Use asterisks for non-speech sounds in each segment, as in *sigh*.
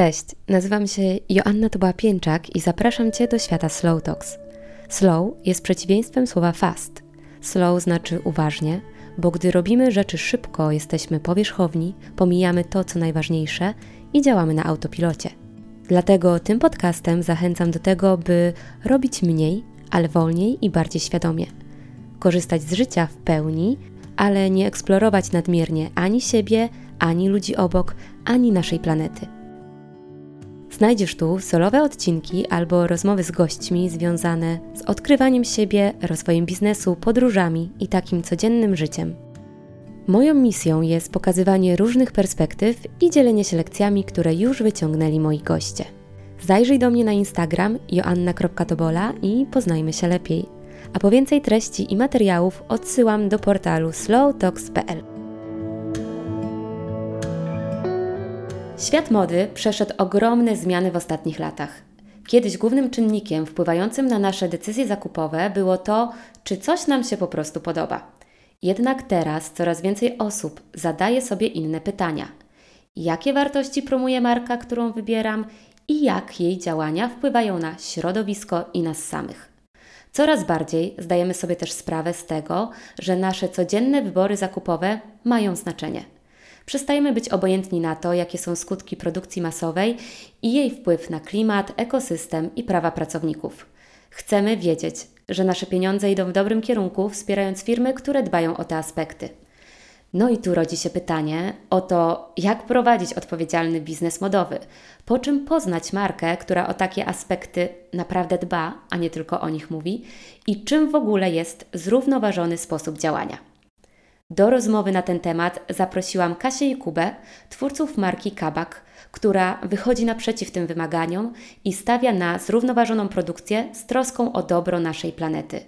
Cześć, nazywam się Joanna Toba-Pięczak i zapraszam Cię do świata Slow Talks. Slow jest przeciwieństwem słowa fast. Slow znaczy uważnie, bo gdy robimy rzeczy szybko, jesteśmy powierzchowni, pomijamy to, co najważniejsze i działamy na autopilocie. Dlatego tym podcastem zachęcam do tego, by robić mniej, ale wolniej i bardziej świadomie. Korzystać z życia w pełni, ale nie eksplorować nadmiernie ani siebie, ani ludzi obok, ani naszej planety. Znajdziesz tu solowe odcinki albo rozmowy z gośćmi związane z odkrywaniem siebie, rozwojem biznesu, podróżami i takim codziennym życiem. Moją misją jest pokazywanie różnych perspektyw i dzielenie się lekcjami, które już wyciągnęli moi goście. Zajrzyj do mnie na Instagram joanna.tobola i poznajmy się lepiej. A po więcej treści i materiałów odsyłam do portalu slowtalks.pl. Świat mody przeszedł ogromne zmiany w ostatnich latach. Kiedyś głównym czynnikiem wpływającym na nasze decyzje zakupowe było to, czy coś nam się po prostu podoba. Jednak teraz coraz więcej osób zadaje sobie inne pytania. Jakie wartości promuje marka, którą wybieram i jak jej działania wpływają na środowisko i nas samych? Coraz bardziej zdajemy sobie też sprawę z tego, że nasze codzienne wybory zakupowe mają znaczenie. Przestajemy być obojętni na to, jakie są skutki produkcji masowej i jej wpływ na klimat, ekosystem i prawa pracowników. Chcemy wiedzieć, że nasze pieniądze idą w dobrym kierunku, wspierając firmy, które dbają o te aspekty. No i tu rodzi się pytanie o to, jak prowadzić odpowiedzialny biznes modowy, po czym poznać markę, która o takie aspekty naprawdę dba, a nie tylko o nich mówi, i czym w ogóle jest zrównoważony sposób działania. Do rozmowy na ten temat zaprosiłam Kasię i Kubę, twórców marki Kabak, która wychodzi naprzeciw tym wymaganiom i stawia na zrównoważoną produkcję z troską o dobro naszej planety.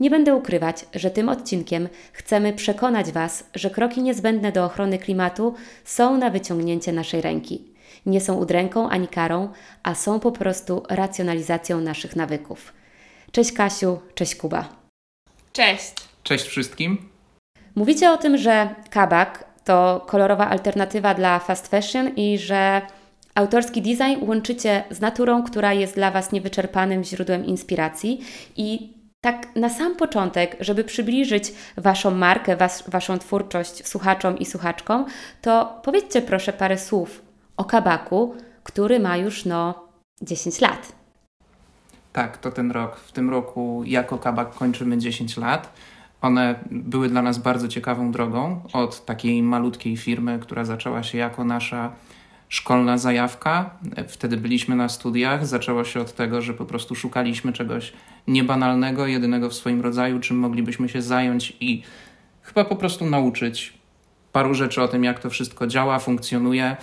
Nie będę ukrywać, że tym odcinkiem chcemy przekonać Was, że kroki niezbędne do ochrony klimatu są na wyciągnięcie naszej ręki. Nie są udręką ani karą, a są po prostu racjonalizacją naszych nawyków. Cześć Kasiu, cześć Kuba. Cześć. Cześć wszystkim. Mówicie o tym, że kabak to kolorowa alternatywa dla fast fashion i że autorski design łączycie z naturą, która jest dla Was niewyczerpanym źródłem inspiracji. I tak na sam początek, żeby przybliżyć Waszą markę, was, Waszą twórczość słuchaczom i słuchaczkom, to powiedzcie proszę parę słów o kabaku, który ma już no 10 lat. Tak, to ten rok. W tym roku jako kabak kończymy 10 lat. One były dla nas bardzo ciekawą drogą od takiej malutkiej firmy, która zaczęła się jako nasza szkolna zajawka. Wtedy byliśmy na studiach. Zaczęło się od tego, że po prostu szukaliśmy czegoś niebanalnego, jedynego w swoim rodzaju, czym moglibyśmy się zająć i chyba po prostu nauczyć paru rzeczy o tym, jak to wszystko działa, funkcjonuje,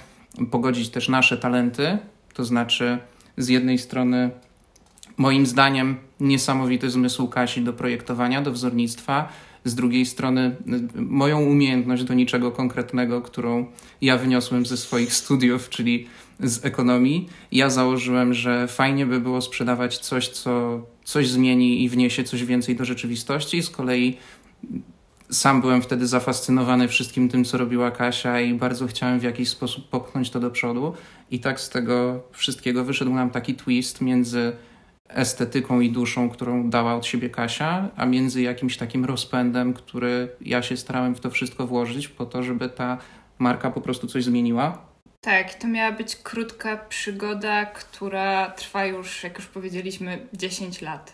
pogodzić też nasze talenty, to znaczy z jednej strony moim zdaniem niesamowity zmysł Kasi do projektowania, do wzornictwa. Z drugiej strony moją umiejętność do niczego konkretnego, którą ja wyniosłem ze swoich *laughs* studiów, czyli z ekonomii. Ja założyłem, że fajnie by było sprzedawać coś, co coś zmieni i wniesie coś więcej do rzeczywistości. Z kolei sam byłem wtedy zafascynowany wszystkim tym, co robiła Kasia i bardzo chciałem w jakiś sposób popchnąć to do przodu. I tak z tego wszystkiego wyszedł nam taki twist między estetyką i duszą, którą dała od siebie Kasia, a między jakimś takim rozpędem, który ja się starałem w to wszystko włożyć, po to, żeby ta marka po prostu coś zmieniła. Tak, to miała być krótka przygoda, która trwa już, jak już powiedzieliśmy, 10 lat.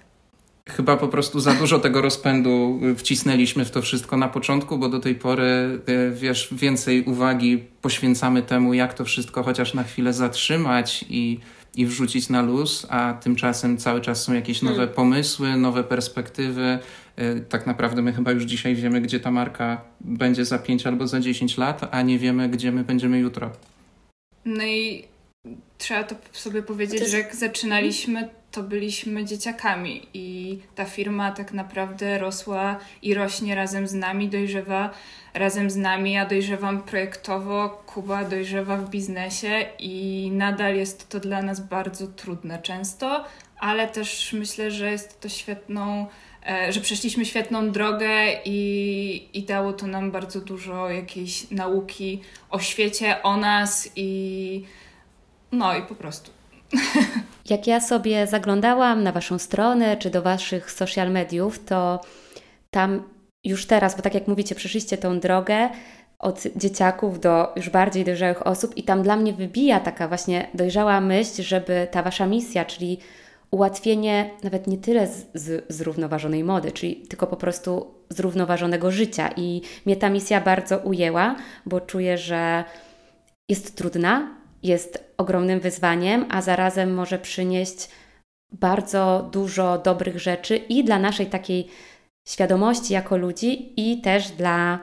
Chyba po prostu za dużo tego rozpędu wcisnęliśmy w to wszystko na początku, bo do tej pory, e, wiesz, więcej uwagi poświęcamy temu, jak to wszystko chociaż na chwilę zatrzymać i i wrzucić na luz, a tymczasem cały czas są jakieś nowe hmm. pomysły, nowe perspektywy. Y, tak naprawdę my chyba już dzisiaj wiemy, gdzie ta marka będzie za 5 albo za 10 lat, a nie wiemy, gdzie my będziemy jutro. No i trzeba to sobie powiedzieć, jest... że jak zaczynaliśmy, to byliśmy dzieciakami i ta firma tak naprawdę rosła i rośnie razem z nami, dojrzewa razem z nami. Ja dojrzewam projektowo, Kuba dojrzewa w biznesie i nadal jest to dla nas bardzo trudne często, ale też myślę, że jest to świetną, e, że przeszliśmy świetną drogę i, i dało to nam bardzo dużo jakiejś nauki o świecie, o nas i No i po prostu. *laughs* Jak ja sobie zaglądałam na Waszą stronę czy do Waszych social mediów, to tam już teraz, bo tak jak mówicie, przeszliście tą drogę od dzieciaków do już bardziej dojrzałych osób, i tam dla mnie wybija taka właśnie dojrzała myśl, żeby ta Wasza misja, czyli ułatwienie nawet nie tyle z, z, zrównoważonej mody, czyli tylko po prostu zrównoważonego życia. I mnie ta misja bardzo ujęła, bo czuję, że jest trudna, jest ogromnym wyzwaniem, a zarazem może przynieść bardzo dużo dobrych rzeczy i dla naszej takiej świadomości jako ludzi, i też dla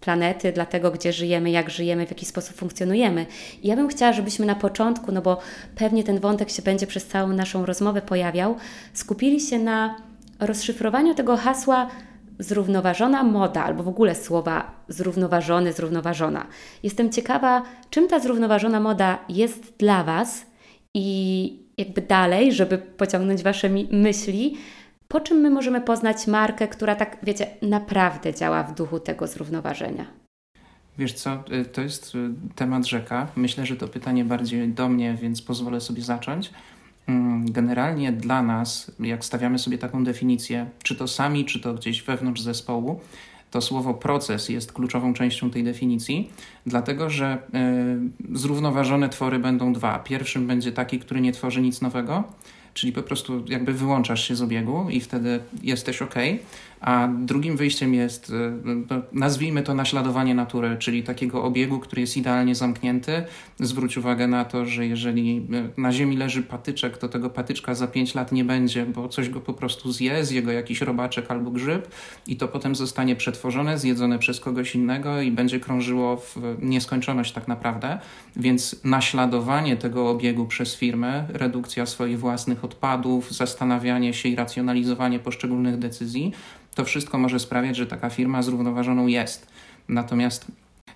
planety, dla tego, gdzie żyjemy, jak żyjemy, w jaki sposób funkcjonujemy. I ja bym chciała, żebyśmy na początku, no bo pewnie ten wątek się będzie przez całą naszą rozmowę pojawiał, skupili się na rozszyfrowaniu tego hasła zrównoważona moda, albo w ogóle słowa zrównoważony, zrównoważona. Jestem ciekawa, czym ta zrównoważona moda jest dla Was i jakby dalej, żeby pociągnąć Wasze myśli, po czym my możemy poznać markę, która tak, wiecie, naprawdę działa w duchu tego zrównoważenia? Wiesz co, y, to jest y, temat rzeka. Myślę, że to pytanie bardziej do mnie, więc pozwolę sobie zacząć. Mm, generalnie dla nas, jak stawiamy sobie taką definicję, czy to sami, czy to gdzieś wewnątrz zespołu, to słowo proces jest kluczową częścią tej definicji, dlatego że y, zrównoważone twory będą dwa. Pierwszym będzie taki, który nie tworzy nic nowego, czyli po prostu jakby wyłączasz się z obiegu i wtedy jesteś ok. A drugim wyjściem jest, e, no, nazwijmy to naśladowanie natury, czyli takiego obiegu, który jest idealnie zamknięty. Zwróć uwagę na to, że jeżeli e, na ziemi leży patyczek, to tego patyczka za 5 lat nie będzie, bo coś go po prostu zje, zje go jakiś robaczek albo grzyb i to potem zostanie przetworzone, zjedzone przez kogoś innego i będzie krążyło w nieskończoność tak naprawdę. Więc naśladowanie tego obiegu przez firmę, redukcja swoich własnych odpadów, zastanawianie się i racjonalizowanie poszczególnych decyzji, to wszystko może sprawiać, że taka firma zrównoważoną jest. Natomiast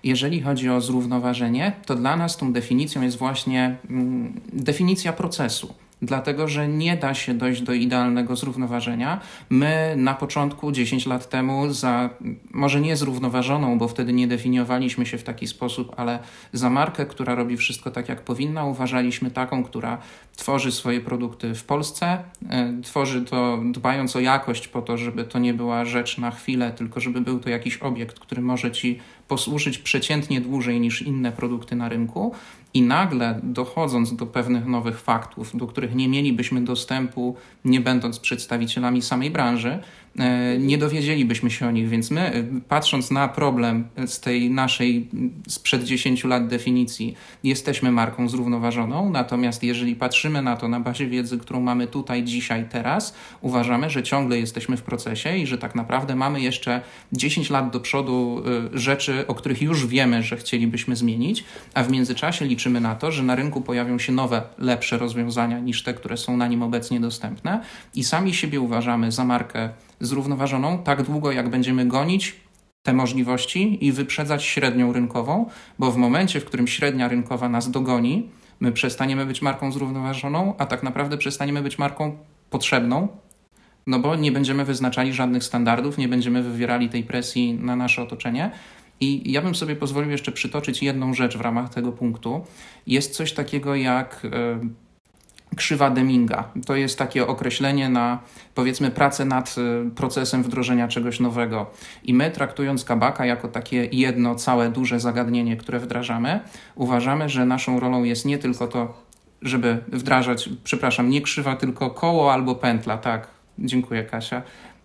jeżeli chodzi o zrównoważenie, to dla nas tą definicją jest właśnie mm, definicja procesu dlatego że nie da się dojść do idealnego zrównoważenia. My na początku, 10 lat temu, za może nie zrównoważoną, bo wtedy nie definiowaliśmy się w taki sposób, ale za markę, która robi wszystko tak, jak powinna, uważaliśmy taką, która tworzy swoje produkty w Polsce, e, tworzy to dbając o jakość po to, żeby to nie była rzecz na chwilę, tylko żeby był to jakiś obiekt, który może ci posłużyć przeciętnie dłużej niż inne produkty na rynku. I nagle dochodząc do pewnych nowych faktów, do których nie mielibyśmy dostępu, nie będąc przedstawicielami samej branży, E, nie dowiedzielibyśmy się o nich, więc my, e, patrząc na problem z tej naszej sprzed 10 lat definicji, jesteśmy marką zrównoważoną, natomiast jeżeli patrzymy na to na bazie wiedzy, którą mamy tutaj, dzisiaj, teraz, uważamy, że ciągle jesteśmy w procesie i że tak naprawdę mamy jeszcze 10 lat do przodu e, rzeczy, o których już wiemy, że chcielibyśmy zmienić, a w międzyczasie liczymy na to, że na rynku pojawią się nowe, lepsze rozwiązania niż te, które są na nim obecnie dostępne i sami siebie uważamy za markę zrównoważoną tak długo, jak będziemy gonić te możliwości i wyprzedzać średnią rynkową, bo w momencie, w którym średnia rynkowa nas dogoni, my przestaniemy być marką zrównoważoną, a tak naprawdę przestaniemy być marką potrzebną, no bo nie będziemy wyznaczali żadnych standardów, nie będziemy wywierali tej presji na nasze otoczenie. I ja bym sobie pozwolił jeszcze przytoczyć jedną rzecz w ramach tego punktu. Jest coś takiego jak e, krzywa Deminga. To jest takie określenie na powiedzmy pracę nad y, procesem wdrożenia czegoś nowego. I my traktując kabaka jako takie jedno całe duże zagadnienie, które wdrażamy, uważamy, że naszą rolą jest nie tylko to, żeby wdrażać, przepraszam, nie krzywa, tylko koło albo pętla, tak. Dziękuję Kasia.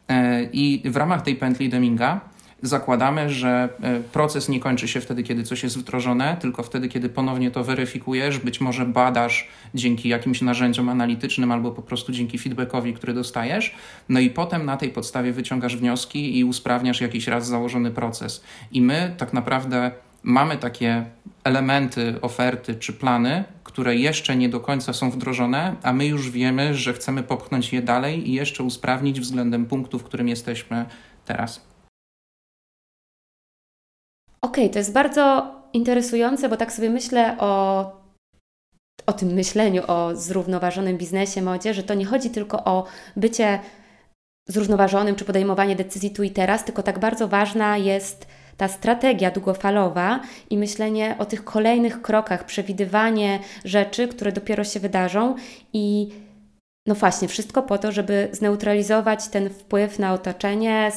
E, I w ramach tej pętli Deminga zakładamy, że e, proces nie kończy się wtedy, kiedy coś jest wdrożone, tylko wtedy, kiedy ponownie to weryfikujesz, być może badasz dzięki jakimś narzędziom analitycznym albo po prostu dzięki feedbackowi, który dostajesz, no i potem na tej podstawie wyciągasz wnioski i usprawniasz jakiś raz założony proces. I my tak naprawdę mamy takie elementy oferty czy plany, które jeszcze nie do końca są wdrożone, a my już wiemy, że chcemy popchnąć je dalej i jeszcze usprawnić względem punktu, w którym jesteśmy teraz. Okay, to jest bardzo interesujące, bo tak sobie myślę o, o tym myśleniu, o zrównoważonym biznesie, modzie, że to nie chodzi tylko o bycie zrównoważonym czy podejmowanie decyzji tu i teraz, tylko tak bardzo ważna jest ta strategia długofalowa i myślenie o tych kolejnych krokach, przewidywanie rzeczy, które dopiero się wydarzą i no właśnie, wszystko po to, żeby zneutralizować ten wpływ na otoczenie,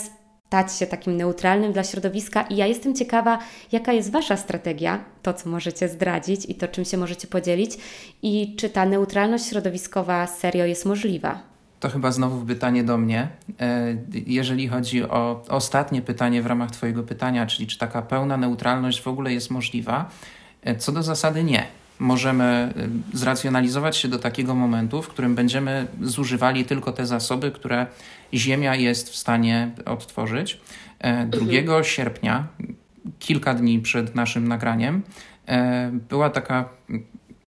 stać się takim neutralnym dla środowiska. I ja jestem ciekawa, jaka jest Wasza strategia, to co możecie zdradzić i to czym się możecie podzielić, i czy ta neutralność środowiskowa serio jest możliwa. To chyba znowu pytanie do mnie. E, jeżeli chodzi o ostatnie pytanie w ramach Twojego pytania, czyli czy taka pełna neutralność w ogóle jest możliwa, e, co do zasady nie. Możemy e, zracjonalizować się do takiego momentu, w którym będziemy zużywali tylko te zasoby, które Ziemia jest w stanie odtworzyć. 2 mhm. sierpnia, kilka dni przed naszym nagraniem, była taka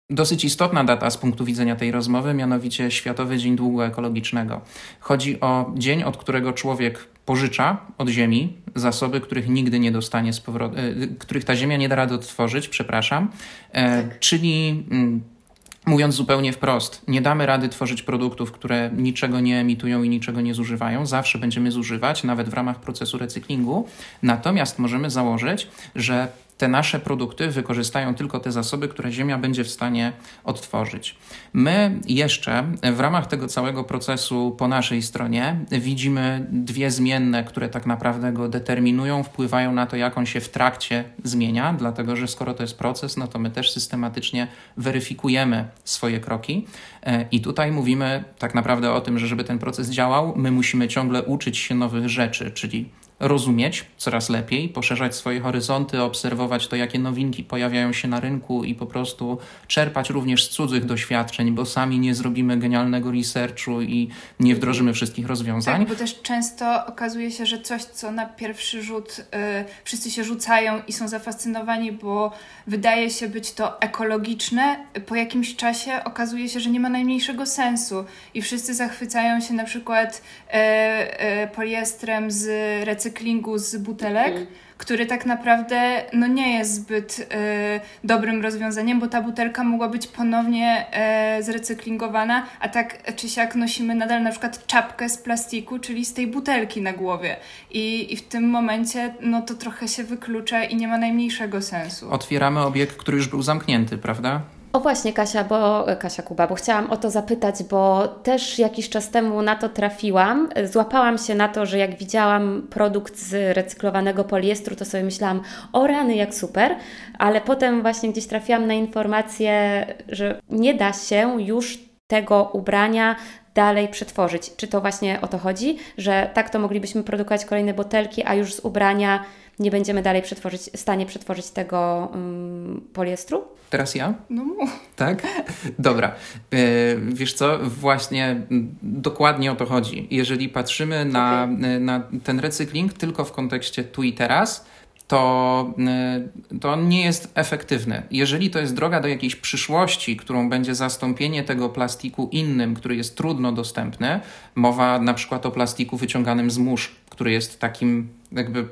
dosyć istotna data z punktu widzenia tej rozmowy, mianowicie Światowy Dzień Długu Ekologicznego. Chodzi o dzień, od którego człowiek pożycza od Ziemi zasoby, których nigdy nie dostanie z powrotem, których ta Ziemia nie da rady odtworzyć, przepraszam, e, tak. czyli mm, Mówiąc zupełnie wprost, nie damy rady tworzyć produktów, które niczego nie emitują i niczego nie zużywają. Zawsze będziemy zużywać, nawet w ramach procesu recyklingu. Natomiast możemy założyć, że te nasze produkty wykorzystają tylko te zasoby, które Ziemia będzie w stanie odtworzyć. My jeszcze w ramach tego całego procesu po naszej stronie widzimy dwie zmienne, które tak naprawdę go determinują, wpływają na to, jak on się w trakcie zmienia, dlatego że skoro to jest proces, no to my też systematycznie weryfikujemy swoje kroki. E, I tutaj mówimy tak naprawdę o tym, że żeby ten proces działał, my musimy ciągle uczyć się nowych rzeczy, czyli rozumieć coraz lepiej, poszerzać swoje horyzonty, obserwować to, jakie nowinki pojawiają się na rynku i po prostu czerpać również z cudzych doświadczeń, bo sami nie zrobimy genialnego researchu i nie wdrożymy wszystkich rozwiązań. Tak, bo też często okazuje się, że coś, co na pierwszy rzut y, wszyscy się rzucają i są zafascynowani, bo wydaje się być to ekologiczne, po jakimś czasie okazuje się, że nie ma najmniejszego sensu i wszyscy zachwycają się na przykład y, y, poliestrem z recyklingu recyklingu z butelek, mhm. który tak naprawdę no, nie jest zbyt y, dobrym rozwiązaniem, bo ta butelka mogła być ponownie y, zrecyklingowana, a tak czy siak nosimy nadal na przykład czapkę z plastiku, czyli z tej butelki na głowie. I, i w tym momencie no, to trochę się wyklucza i nie ma najmniejszego sensu. Otwieramy obiekt, który już był zamknięty, prawda? O właśnie Kasia, bo Kasia Kuba, bo chciałam o to zapytać, bo też jakiś czas temu na to trafiłam. Złapałam się na to, że jak widziałam produkt z recyklowanego poliestru, to sobie myślałam, o rany, jak super, ale potem właśnie gdzieś trafiłam na informację, że nie da się już tego ubrania dalej przetworzyć. Czy to właśnie o to chodzi, że tak to moglibyśmy produkować kolejne butelki, a już z ubrania nie będziemy dalej przetworzyć, w stanie przetworzyć tego um, poliestru? Teraz ja? No Tak? Dobra. E, wiesz co, właśnie dokładnie o to chodzi. Jeżeli patrzymy na, okay. na ten recykling tylko w kontekście tu i teraz, to, e, to on nie jest efektywny. Jeżeli to jest droga do jakiejś przyszłości, którą będzie zastąpienie tego plastiku innym, który jest trudno dostępny, mowa na przykład o plastiku wyciąganym z mórz, który jest takim jakby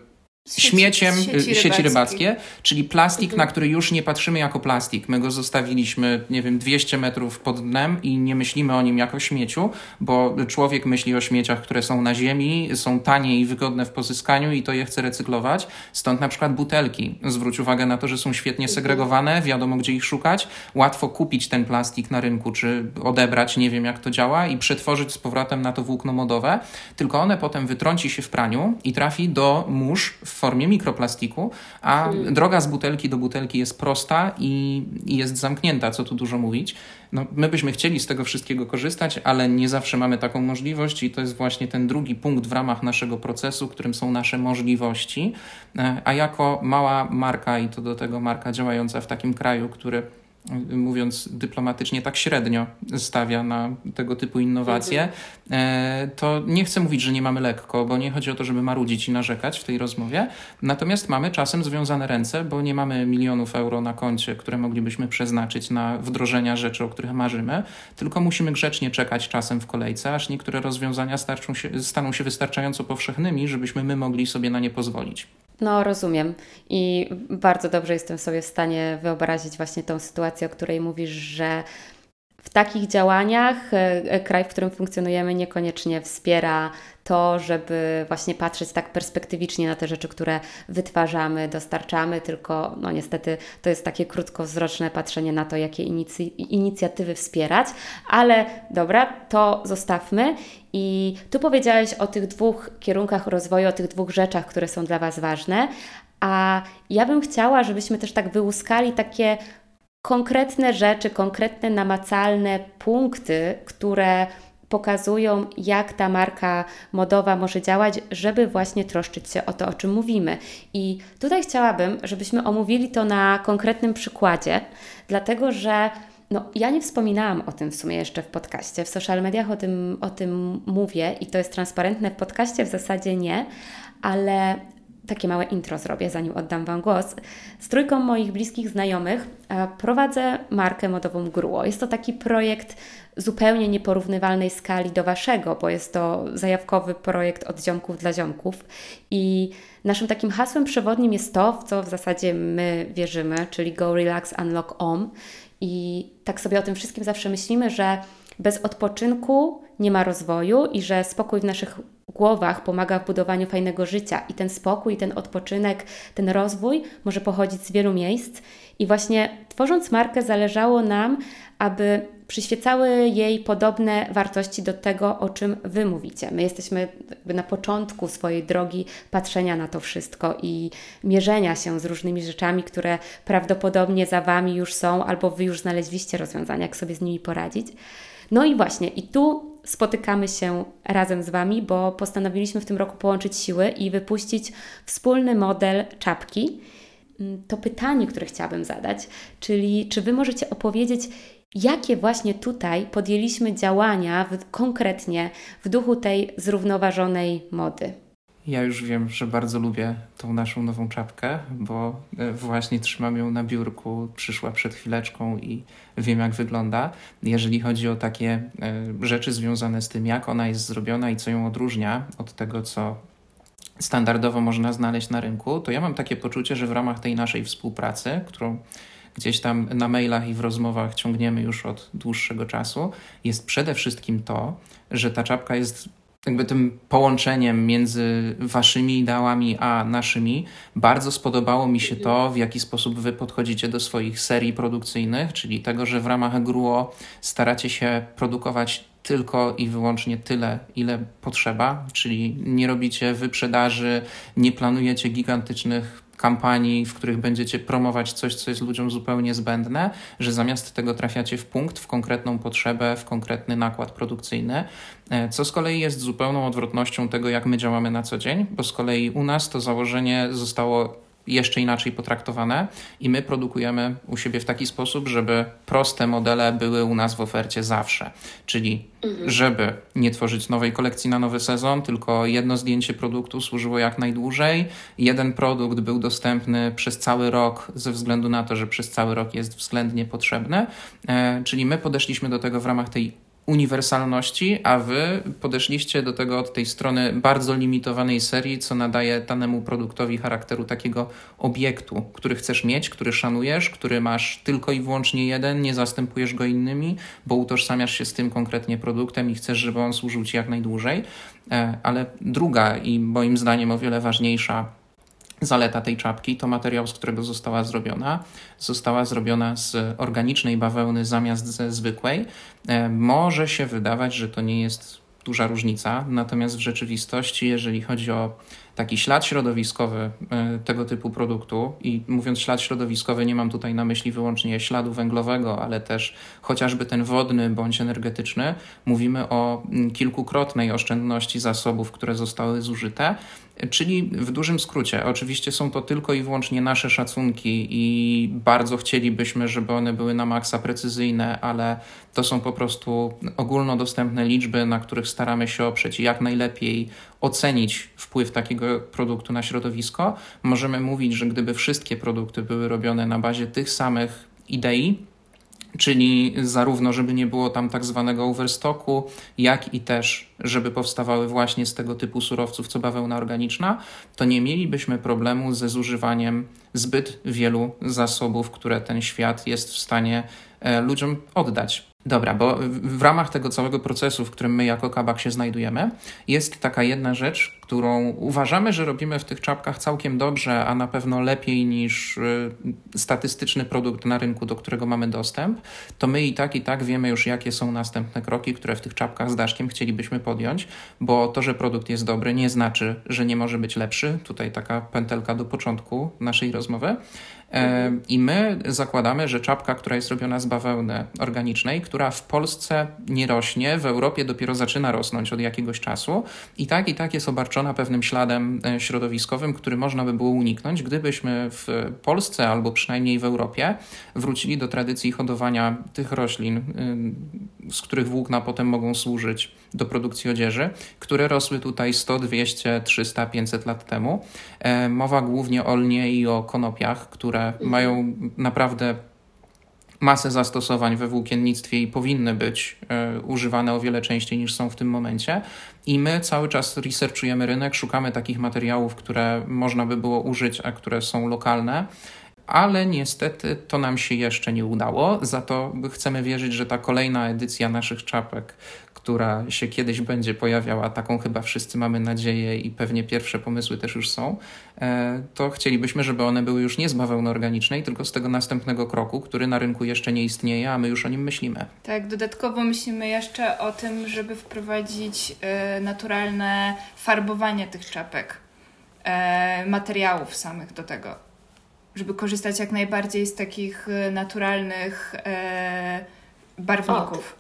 śmieciem sieci, sieci rybackie, czyli plastik, mhm. na który już nie patrzymy jako plastik. My go zostawiliśmy, nie wiem, 200 metrów pod dnem i nie myślimy o nim jako śmieciu, bo człowiek myśli o śmieciach, które są na ziemi, są tanie i wygodne w pozyskaniu i to je chce recyklować. Stąd na przykład butelki. Zwróć uwagę na to, że są świetnie mhm. segregowane, wiadomo gdzie ich szukać. Łatwo kupić ten plastik na rynku, czy odebrać, nie wiem jak to działa i przetworzyć z powrotem na to włókno modowe, tylko one potem wytrąci się w praniu i trafi do mórz w formie mikroplastiku, a hmm. droga z butelki do butelki jest prosta i, i jest zamknięta, co tu dużo mówić. No, my byśmy chcieli z tego wszystkiego korzystać, ale nie zawsze mamy taką możliwość i to jest właśnie ten drugi punkt w ramach naszego procesu, którym są nasze możliwości. E, a jako mała marka i to do tego marka działająca w takim kraju, który mówiąc dyplomatycznie, tak średnio stawia na tego typu innowacje, mhm. e, to nie chcę mówić, że nie mamy lekko, bo nie chodzi o to, żeby marudzić i narzekać w tej rozmowie. Natomiast mamy czasem związane ręce, bo nie mamy milionów euro na koncie, które moglibyśmy przeznaczyć na wdrożenia rzeczy, o których marzymy, tylko musimy grzecznie czekać czasem w kolejce, aż niektóre rozwiązania się, staną się wystarczająco powszechnymi, żebyśmy my mogli sobie na nie pozwolić. No, rozumiem. I bardzo dobrze jestem sobie w stanie wyobrazić właśnie tą sytuację, o której mówisz, że w takich działaniach e, kraj, w którym funkcjonujemy, niekoniecznie wspiera to, żeby właśnie patrzeć tak perspektywicznie na te rzeczy, które wytwarzamy, dostarczamy, tylko no niestety to jest takie krótkowzroczne patrzenie na to, jakie inicjatywy wspierać, ale dobra, to zostawmy. I tu powiedziałeś o tych dwóch kierunkach rozwoju, o tych dwóch rzeczach, które są dla Was ważne, a ja bym chciała, żebyśmy też tak wyłuskali takie konkretne rzeczy, konkretne, namacalne punkty, które pokazują, jak ta marka modowa może działać, żeby właśnie troszczyć się o to, o czym mówimy. I tutaj chciałabym, żebyśmy omówili to na konkretnym przykładzie, dlatego że no, ja nie wspominałam o tym w sumie jeszcze w podcaście. W social mediach o tym, o tym mówię i to jest transparentne. W podcaście w zasadzie nie, ale takie małe intro zrobię, zanim oddam Wam głos. Z trójką moich bliskich znajomych e, prowadzę markę modową Gruo. Jest to taki projekt zupełnie nieporównywalnej skali do Waszego, bo jest to zajawkowy projekt od ziomków dla ziomków i naszym takim hasłem przewodnim jest to, w co w zasadzie my wierzymy, czyli Go Relax Unlock Om i tak sobie o tym wszystkim zawsze myślimy, że bez odpoczynku nie ma rozwoju i że spokój w naszych głowach pomaga w budowaniu fajnego życia. I ten spokój, ten odpoczynek, ten rozwój może pochodzić z wielu miejsc. I właśnie tworząc markę, zależało nam, aby przyświecały jej podobne wartości do tego, o czym Wy mówicie. My jesteśmy na początku swojej drogi patrzenia na to wszystko i mierzenia się z różnymi rzeczami, które prawdopodobnie za Wami już są, albo Wy już znaleźliście rozwiązania, jak sobie z nimi poradzić. No i właśnie, i tu spotykamy się razem z Wami, bo postanowiliśmy w tym roku połączyć siły i wypuścić wspólny model czapki. Mm, to pytanie, które chciałabym zadać, czyli czy Wy możecie opowiedzieć, jakie właśnie tutaj podjęliśmy działania w, konkretnie w duchu tej zrównoważonej mody? Ja już wiem, że bardzo lubię tą naszą nową czapkę, bo e, właśnie trzymam ją na biurku, przyszła przed chwileczką i wiem, jak wygląda. Jeżeli chodzi o takie e, rzeczy związane z tym, jak ona jest zrobiona i co ją odróżnia od tego, co standardowo można znaleźć na rynku, to ja mam takie poczucie, że w ramach tej naszej współpracy, którą gdzieś tam na mailach i w rozmowach ciągniemy już od dłuższego czasu, jest przede wszystkim to, że ta czapka jest jakby tym połączeniem między waszymi ideałami a naszymi. Bardzo spodobało mi się to, w jaki sposób wy podchodzicie do swoich serii produkcyjnych, czyli tego, że w ramach GRUO staracie się produkować tylko i wyłącznie tyle, ile potrzeba, czyli nie robicie wyprzedaży, nie planujecie gigantycznych kampanii, w których będziecie promować coś, co jest ludziom zupełnie zbędne, że zamiast tego trafiacie w punkt, w konkretną potrzebę, w konkretny nakład produkcyjny, e, co z kolei jest zupełną odwrotnością tego, jak my działamy na co dzień, bo z kolei u nas to założenie zostało jeszcze inaczej potraktowane i my produkujemy u siebie w taki sposób, żeby proste modele były u nas w ofercie zawsze. Czyli mhm. żeby nie tworzyć nowej kolekcji na nowy sezon, tylko jedno zdjęcie produktu służyło jak najdłużej. Jeden produkt był dostępny przez cały rok ze względu na to, że przez cały rok jest względnie potrzebny. E, czyli my podeszliśmy do tego w ramach tej uniwersalności, a wy podeszliście do tego od tej strony bardzo limitowanej serii, co nadaje danemu produktowi charakteru takiego obiektu, który chcesz mieć, który szanujesz, który masz tylko i wyłącznie jeden, nie zastępujesz go innymi, bo utożsamiasz się z tym konkretnie produktem i chcesz, żeby on służył ci jak najdłużej. E, ale druga i moim zdaniem o wiele ważniejsza Zaleta tej czapki to materiał, z którego została zrobiona. Została zrobiona z organicznej bawełny zamiast ze zwykłej. E, może się wydawać, że to nie jest duża różnica, natomiast w rzeczywistości, jeżeli chodzi o taki ślad środowiskowy e, tego typu produktu. I mówiąc ślad środowiskowy nie mam tutaj na myśli wyłącznie śladu węglowego, ale też chociażby ten wodny bądź energetyczny, mówimy o kilkukrotnej oszczędności zasobów, które zostały zużyte. Czyli w dużym skrócie, oczywiście są to tylko i wyłącznie nasze szacunki i bardzo chcielibyśmy, żeby one były na maksa precyzyjne, ale to są po prostu ogólnodostępne liczby, na których staramy się oprzeć i jak najlepiej ocenić wpływ takiego produktu na środowisko. Możemy mówić, że gdyby wszystkie produkty były robione na bazie tych samych idei, czyli zarówno, żeby nie było tam tak zwanego overstocku, jak i też, żeby powstawały właśnie z tego typu surowców, co bawełna organiczna, to nie mielibyśmy problemu ze zużywaniem zbyt wielu zasobów, które ten świat jest w stanie e, ludziom oddać. Dobra, bo w ramach tego całego procesu, w którym my jako kabak się znajdujemy, jest taka jedna rzecz, którą uważamy, że robimy w tych czapkach całkiem dobrze, a na pewno lepiej niż y, statystyczny produkt na rynku, do którego mamy dostęp, to my i tak, i tak wiemy już, jakie są następne kroki, które w tych czapkach z Daszkiem chcielibyśmy podjąć, bo to, że produkt jest dobry, nie znaczy, że nie może być lepszy. Tutaj taka pętelka do początku naszej rozmowy. E, I my zakładamy, że czapka, która jest robiona z bawełny organicznej, która w Polsce nie rośnie, w Europie dopiero zaczyna rosnąć od jakiegoś czasu, i tak i tak jest obarczona pewnym śladem e, środowiskowym, który można by było uniknąć, gdybyśmy w Polsce albo przynajmniej w Europie wrócili do tradycji hodowania tych roślin, z których włókna potem mogą służyć do produkcji odzieży, które rosły tutaj 100, 200, 300, 500 lat temu. E, mowa głównie o lnie i o konopiach, które mhm. mają naprawdę masę zastosowań we włókiennictwie i powinny być e, używane o wiele częściej niż są w tym momencie. I my cały czas researchujemy rynek, szukamy takich materiałów, które można by było użyć, a które są lokalne ale niestety to nam się jeszcze nie udało. Za to chcemy wierzyć, że ta kolejna edycja naszych czapek, która się kiedyś będzie pojawiała, taką chyba wszyscy mamy nadzieję i pewnie pierwsze pomysły też już są, e, to chcielibyśmy, żeby one były już nie z bawełny organicznej, tylko z tego następnego kroku, który na rynku jeszcze nie istnieje, a my już o nim myślimy. Tak, dodatkowo myślimy jeszcze o tym, żeby wprowadzić e, naturalne farbowanie tych czapek, e, materiałów samych do tego żeby korzystać jak najbardziej z takich naturalnych e, barwników.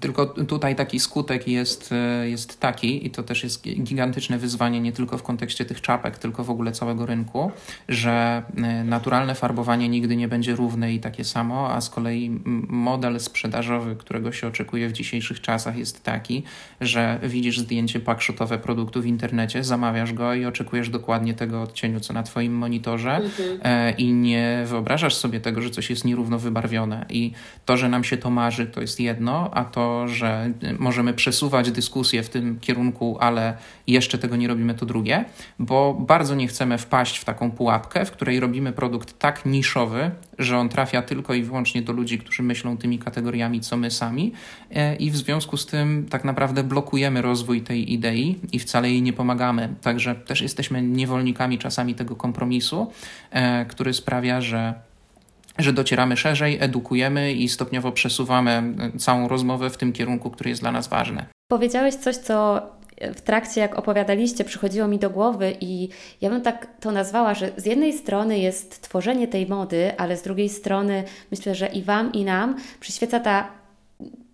Tylko tutaj taki skutek jest, e, jest taki, i to też jest gigantyczne wyzwanie nie tylko w kontekście tych czapek, tylko w ogóle całego rynku, że e, naturalne farbowanie nigdy nie będzie równe i takie samo, a z kolei model sprzedażowy, którego się oczekuje w dzisiejszych czasach, jest taki, że widzisz zdjęcie pakszotowe produktu w internecie, zamawiasz go i oczekujesz dokładnie tego odcieniu, co na Twoim monitorze, mhm. E, i nie wyobrażasz sobie tego, że coś jest nierówno wybarwione. I to, że nam się to marzy, to jest jedno, a to, że możemy przesuwać dyskusję w tym kierunku, ale jeszcze tego nie robimy, to drugie, bo bardzo nie chcemy wpaść w taką pułapkę, w której robimy produkt tak niszowy, że on trafia tylko i wyłącznie do ludzi, którzy myślą tymi kategoriami, co my sami, e, i w związku z tym tak naprawdę blokujemy rozwój tej idei i wcale jej nie pomagamy. Także też jesteśmy niewolnikami czasami tego kompromisu, e, który sprawia, że że docieramy szerzej, edukujemy i stopniowo przesuwamy całą rozmowę w tym kierunku, który jest dla nas ważny. Powiedziałeś coś, co w trakcie, jak opowiadaliście, przychodziło mi do głowy, i ja bym tak to nazwała, że z jednej strony jest tworzenie tej mody, ale z drugiej strony myślę, że i Wam, i nam przyświeca ta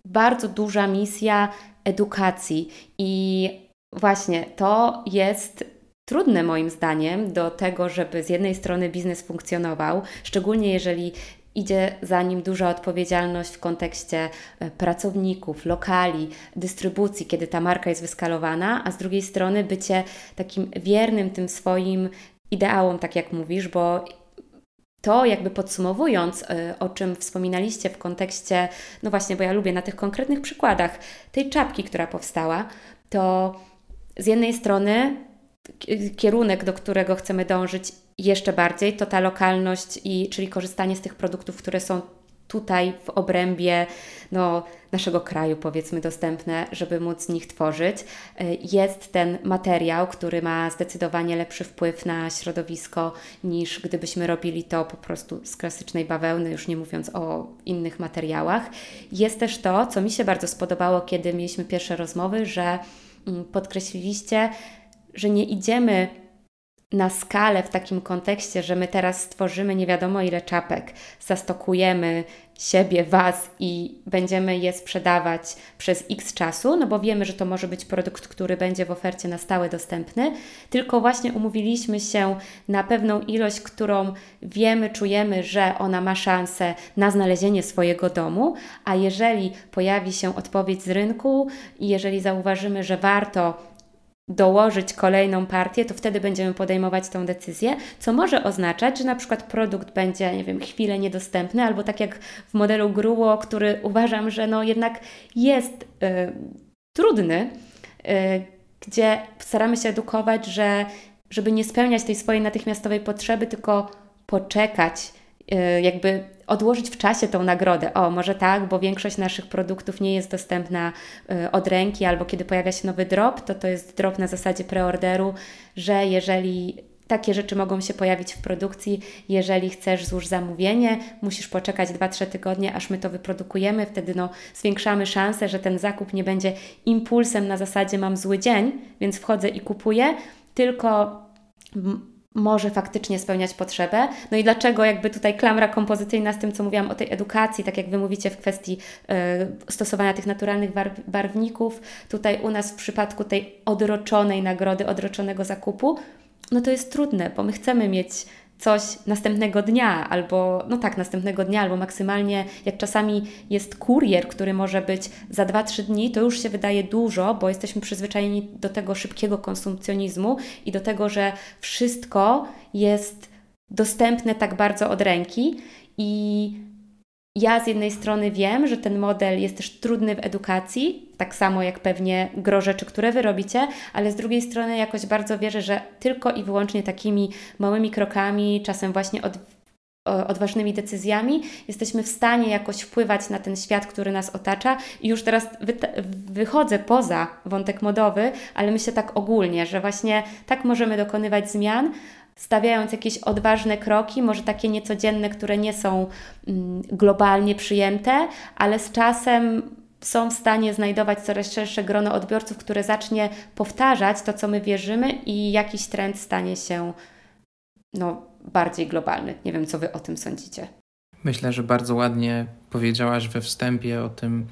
bardzo duża misja edukacji. I właśnie to jest trudne moim zdaniem do tego, żeby z jednej strony biznes funkcjonował, szczególnie jeżeli idzie za nim duża odpowiedzialność w kontekście e, pracowników, lokali, dystrybucji, kiedy ta marka jest wyskalowana, a z drugiej strony bycie takim wiernym tym swoim ideałom, tak jak mówisz, bo to jakby podsumowując, e, o czym wspominaliście w kontekście, no właśnie, bo ja lubię na tych konkretnych przykładach tej czapki, która powstała, to z jednej strony kierunek, do którego chcemy dążyć jeszcze bardziej, to ta lokalność, i, czyli korzystanie z tych produktów, które są tutaj w obrębie no, naszego kraju, powiedzmy, dostępne, żeby móc z nich tworzyć. Jest ten materiał, który ma zdecydowanie lepszy wpływ na środowisko niż gdybyśmy robili to po prostu z klasycznej bawełny, już nie mówiąc o innych materiałach. Jest też to, co mi się bardzo spodobało, kiedy mieliśmy pierwsze rozmowy, że mm, podkreśliliście, że nie idziemy na skalę w takim kontekście, że my teraz stworzymy nie wiadomo ile czapek, zastokujemy siebie, Was i będziemy je sprzedawać przez x czasu, no bo wiemy, że to może być produkt, który będzie w ofercie na stałe dostępny, tylko właśnie umówiliśmy się na pewną ilość, którą wiemy, czujemy, że ona ma szansę na znalezienie swojego domu, a jeżeli pojawi się odpowiedź z rynku i jeżeli zauważymy, że warto dołożyć kolejną partię, to wtedy będziemy podejmować tą decyzję, co może oznaczać, że na przykład produkt będzie, nie wiem, chwilę niedostępny, albo tak jak w modelu Gruło, który uważam, że no jednak jest y, trudny, y, gdzie staramy się edukować, że żeby nie spełniać tej swojej natychmiastowej potrzeby, tylko poczekać jakby odłożyć w czasie tą nagrodę. O, może tak, bo większość naszych produktów nie jest dostępna y, od ręki, albo kiedy pojawia się nowy drop, to to jest drop na zasadzie preorderu, że jeżeli takie rzeczy mogą się pojawić w produkcji. Jeżeli chcesz, złóż zamówienie, musisz poczekać 2-3 tygodnie, aż my to wyprodukujemy. Wtedy no, zwiększamy szansę, że ten zakup nie będzie impulsem na zasadzie mam zły dzień, więc wchodzę i kupuję, tylko może faktycznie spełniać potrzebę. No i dlaczego jakby tutaj klamra kompozycyjna z tym, co mówiłam o tej edukacji, tak jak Wy mówicie w kwestii y, stosowania tych naturalnych barwników, tutaj u nas w przypadku tej odroczonej nagrody, odroczonego zakupu, no to jest trudne, bo my chcemy mieć coś następnego dnia, albo no tak, następnego dnia, albo maksymalnie jak czasami jest kurier, który może być za 2-3 dni, to już się wydaje dużo, bo jesteśmy przyzwyczajeni do tego szybkiego konsumpcjonizmu i do tego, że wszystko jest dostępne tak bardzo od ręki i ja z jednej strony wiem, że ten model jest też trudny w edukacji, tak samo jak pewnie gro rzeczy, które Wy robicie, ale z drugiej strony jakoś bardzo wierzę, że tylko i wyłącznie takimi małymi krokami, czasem właśnie od, odważnymi decyzjami, jesteśmy w stanie jakoś wpływać na ten świat, który nas otacza. I już teraz wy, wychodzę poza wątek modowy, ale myślę tak ogólnie, że właśnie tak możemy dokonywać zmian, stawiając jakieś odważne kroki, może takie niecodzienne, które nie są mm, globalnie przyjęte, ale z czasem są w stanie znajdować coraz szersze grono odbiorców, które zacznie powtarzać to, co my wierzymy, i jakiś trend stanie się no, bardziej globalny. Nie wiem, co Wy o tym sądzicie. Myślę, że bardzo ładnie powiedziałaś we wstępie o tym,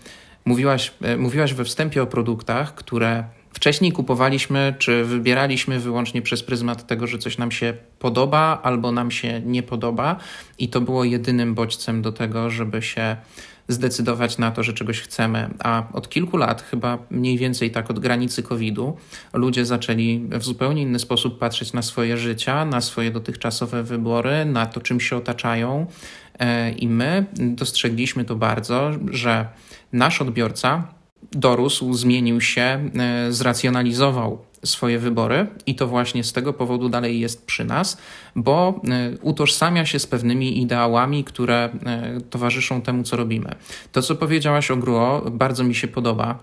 mówiłaś, e, mówiłaś we wstępie o produktach, które Wcześniej kupowaliśmy czy wybieraliśmy wyłącznie przez pryzmat tego, że coś nam się podoba albo nam się nie podoba, i to było jedynym bodźcem do tego, żeby się zdecydować na to, że czegoś chcemy. A od kilku lat, chyba mniej więcej tak od granicy COVID-u, ludzie zaczęli w zupełnie inny sposób patrzeć na swoje życia, na swoje dotychczasowe wybory, na to, czym się otaczają. E, I my dostrzegliśmy to bardzo, że nasz odbiorca dorósł, zmienił się, e, zracjonalizował swoje wybory i to właśnie z tego powodu dalej jest przy nas, bo e, utożsamia się z pewnymi ideałami, które e, towarzyszą temu, co robimy. To, co powiedziałaś o GRUO, bardzo mi się podoba.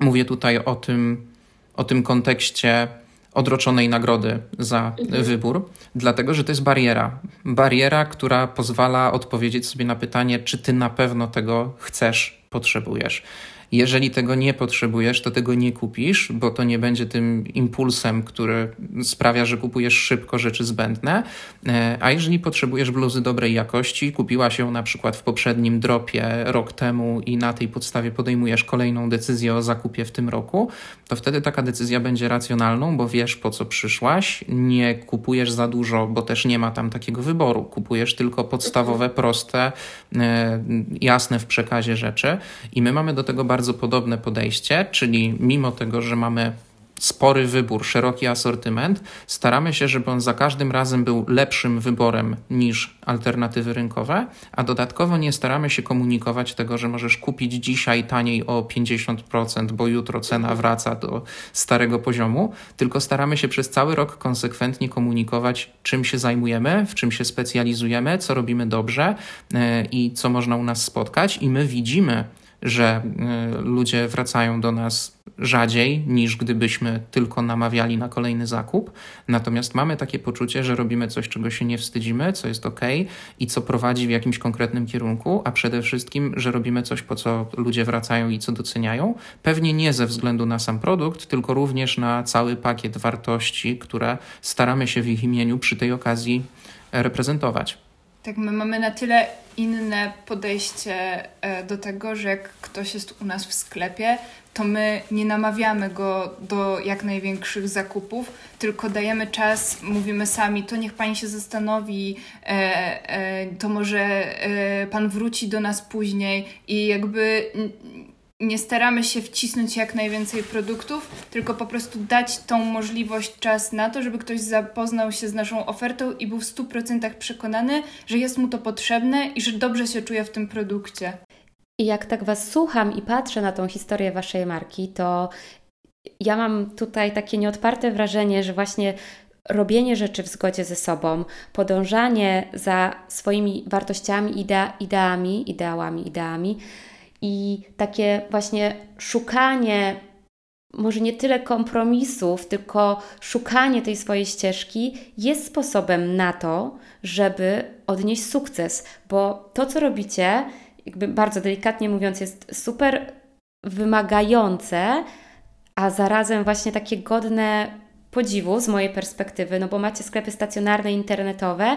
Mówię tutaj o tym, o tym kontekście odroczonej nagrody za mhm. wybór, dlatego że to jest bariera. Bariera, która pozwala odpowiedzieć sobie na pytanie, czy ty na pewno tego chcesz, potrzebujesz. Jeżeli tego nie potrzebujesz, to tego nie kupisz, bo to nie będzie tym impulsem, który sprawia, że kupujesz szybko rzeczy zbędne. E, a jeżeli potrzebujesz bluzy dobrej jakości, kupiłaś ją na przykład w poprzednim dropie rok temu i na tej podstawie podejmujesz kolejną decyzję o zakupie w tym roku, to wtedy taka decyzja będzie racjonalną, bo wiesz po co przyszłaś, nie kupujesz za dużo, bo też nie ma tam takiego wyboru. Kupujesz tylko podstawowe, proste, e, jasne w przekazie rzeczy i my mamy do tego bardzo bardzo podobne podejście, czyli mimo tego, że mamy spory wybór, szeroki asortyment, staramy się, żeby on za każdym razem był lepszym wyborem niż alternatywy rynkowe, a dodatkowo nie staramy się komunikować tego, że możesz kupić dzisiaj taniej o 50%, bo jutro cena wraca do starego poziomu, tylko staramy się przez cały rok konsekwentnie komunikować, czym się zajmujemy, w czym się specjalizujemy, co robimy dobrze e, i co można u nas spotkać. I my widzimy, że y, ludzie wracają do nas rzadziej niż gdybyśmy tylko namawiali na kolejny zakup. Natomiast mamy takie poczucie, że robimy coś, czego się nie wstydzimy, co jest ok i co prowadzi w jakimś konkretnym kierunku, a przede wszystkim, że robimy coś, po co ludzie wracają i co doceniają. Pewnie nie ze względu na sam produkt, tylko również na cały pakiet wartości, które staramy się w ich imieniu przy tej okazji reprezentować. Tak, my mamy na tyle inne podejście e, do tego, że jak ktoś jest u nas w sklepie, to my nie namawiamy go do jak największych zakupów, tylko dajemy czas, mówimy sami, to niech pani się zastanowi, e, e, to może pan wróci do nas później i jakby nie staramy się wcisnąć jak najwięcej produktów, tylko po prostu dać tą możliwość, czas na to, żeby ktoś zapoznał się z naszą ofertą i był w 100% przekonany, że jest mu to potrzebne i że dobrze się czuje w tym produkcie. I jak tak Was słucham i patrzę na tą historię Waszej marki, to ja mam tutaj takie nieodparte wrażenie, że właśnie robienie rzeczy w zgodzie ze sobą, podążanie za swoimi wartościami, idea, ideami, ideałami, ideami i takie właśnie szukanie może nie tyle kompromisów, tylko szukanie tej swojej ścieżki jest sposobem na to, żeby odnieść sukces, bo to, co robicie, jakby bardzo delikatnie mówiąc, jest super wymagające, a zarazem właśnie takie godne podziwu z mojej perspektywy, no bo macie sklepy stacjonarne, internetowe,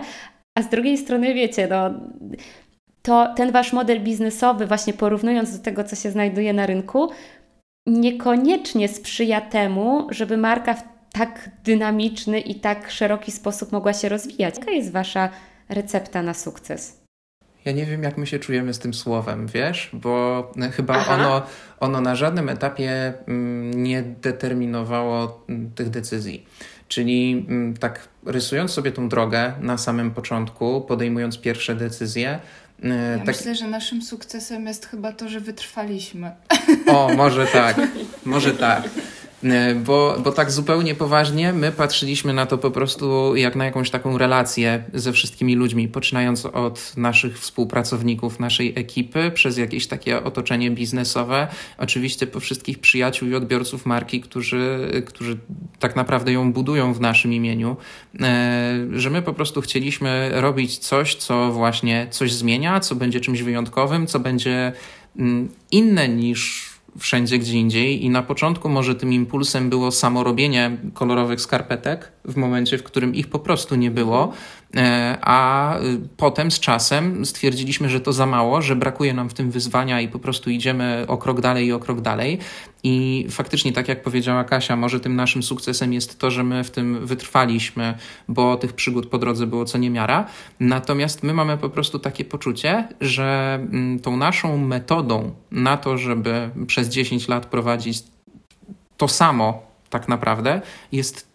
a z drugiej strony wiecie, no to ten wasz model biznesowy, właśnie porównując do tego, co się znajduje na rynku, niekoniecznie sprzyja temu, żeby marka w tak dynamiczny i tak szeroki sposób mogła się rozwijać. Jaka jest wasza recepta na sukces? Ja nie wiem, jak my się czujemy z tym słowem, wiesz, bo chyba ono, ono na żadnym etapie mm, nie determinowało mm, tych decyzji. Czyli mm, tak rysując sobie tą drogę na samym początku, podejmując pierwsze decyzje, e, ja tak... myślę, że naszym sukcesem jest chyba to, że wytrwaliśmy. O, może tak, *laughs* może tak. E, bo, bo tak zupełnie poważnie my patrzyliśmy na to po prostu jak na jakąś taką relację ze wszystkimi ludźmi, poczynając od naszych współpracowników, naszej ekipy, przez jakieś takie otoczenie biznesowe, oczywiście po wszystkich przyjaciół i odbiorców marki, którzy, którzy tak naprawdę ją budują w naszym imieniu, e, że my po prostu chcieliśmy robić coś, co właśnie coś zmienia, co będzie czymś wyjątkowym, co będzie mm, inne niż wszędzie gdzie indziej. I na początku może tym impulsem było samo robienie kolorowych skarpetek w momencie, w którym ich po prostu nie było, a y, potem z czasem stwierdziliśmy, że to za mało, że brakuje nam w tym wyzwania i po prostu idziemy o krok dalej i o krok dalej. I faktycznie, tak jak powiedziała Kasia, może tym naszym sukcesem jest to, że my w tym wytrwaliśmy, bo tych przygód po drodze było co niemiara. Natomiast my mamy po prostu takie poczucie, że mm, tą naszą metodą na to, żeby przez 10 lat prowadzić to samo tak naprawdę, jest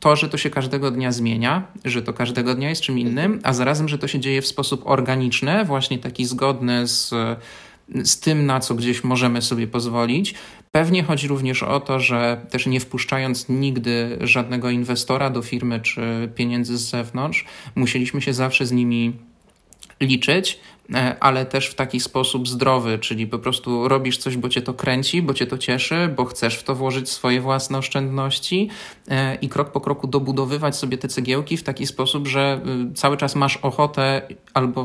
to, że to się każdego dnia zmienia, że to każdego dnia jest czym innym, a zarazem, że to się dzieje w sposób organiczny, właśnie taki zgodny z, z tym, na co gdzieś możemy sobie pozwolić. Pewnie chodzi również o to, że też nie wpuszczając nigdy żadnego inwestora do firmy czy pieniędzy z zewnątrz, musieliśmy się zawsze z nimi liczyć, ale też w taki sposób zdrowy, czyli po prostu robisz coś, bo cię to kręci, bo cię to cieszy, bo chcesz w to włożyć swoje własne oszczędności e, i krok po kroku dobudowywać sobie te cegiełki w taki sposób, że y, cały czas masz ochotę albo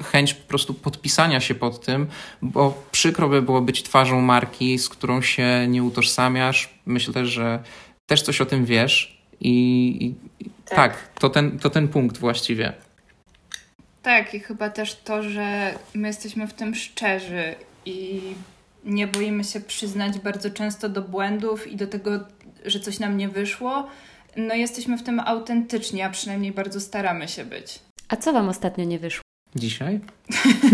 y, chęć po prostu podpisania się pod tym, bo przykro by było być twarzą marki, z którą się nie utożsamiasz. Myślę, że też coś o tym wiesz i, i tak. tak, to, ten, to ten punkt właściwie. Tak, i chyba też to, że my jesteśmy w tym szczerzy i nie boimy się przyznać bardzo często do błędów i do tego, że coś nam nie wyszło. No jesteśmy w tym autentyczni, a przynajmniej bardzo staramy się być. A co Wam ostatnio nie wyszło? Dzisiaj?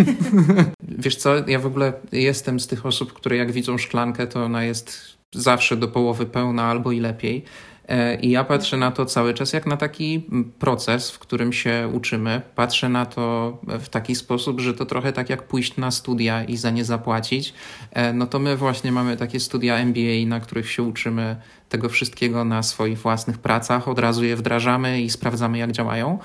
*laughs* Wiesz co, ja w ogóle jestem z tych osób, które jak widzą szklankę, to ona jest zawsze do połowy pełna albo i lepiej. E, I ja patrzę na to cały czas jak na taki proces, w którym się uczymy. Patrzę na to w taki sposób, że to trochę tak jak pójść na studia i za nie zapłacić. E, no to my właśnie mamy takie studia MBA, na których się uczymy tego wszystkiego na swoich własnych pracach, od razu je wdrażamy i sprawdzamy, jak działają.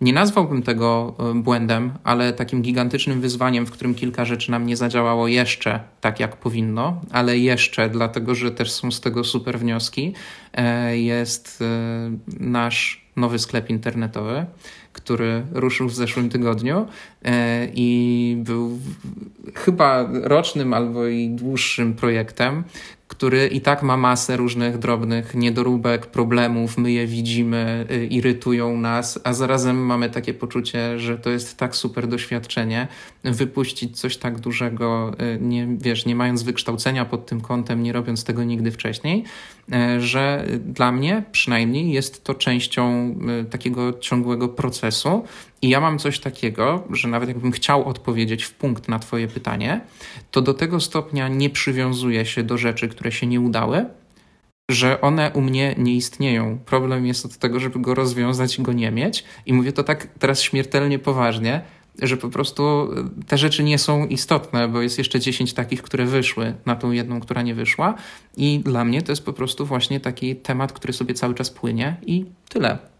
Nie nazwałbym tego e, błędem, ale takim gigantycznym wyzwaniem, w którym kilka rzeczy nam nie zadziałało jeszcze tak, jak powinno, ale jeszcze, dlatego że też są z tego super wnioski, e, jest e, nasz nowy sklep internetowy, który ruszył w zeszłym tygodniu i był chyba rocznym albo i dłuższym projektem, który i tak ma masę różnych drobnych niedoróbek, problemów, my je widzimy, y, irytują nas, a zarazem mamy takie poczucie, że to jest tak super doświadczenie, wypuścić coś tak dużego, y, nie, wiesz, nie mając wykształcenia pod tym kątem, nie robiąc tego nigdy wcześniej, że dla mnie przynajmniej jest to częścią takiego ciągłego procesu, i ja mam coś takiego, że nawet jakbym chciał odpowiedzieć w punkt na Twoje pytanie, to do tego stopnia nie przywiązuję się do rzeczy, które się nie udały, że one u mnie nie istnieją. Problem jest od tego, żeby go rozwiązać i go nie mieć. I mówię to tak teraz śmiertelnie poważnie. że po prostu te rzeczy nie są istotne, bo jest jeszcze 10 takich, które wyszły na tą jedną, która nie wyszła. I dla mnie to jest po prostu właśnie taki temat, który sobie cały czas płynie i tyle.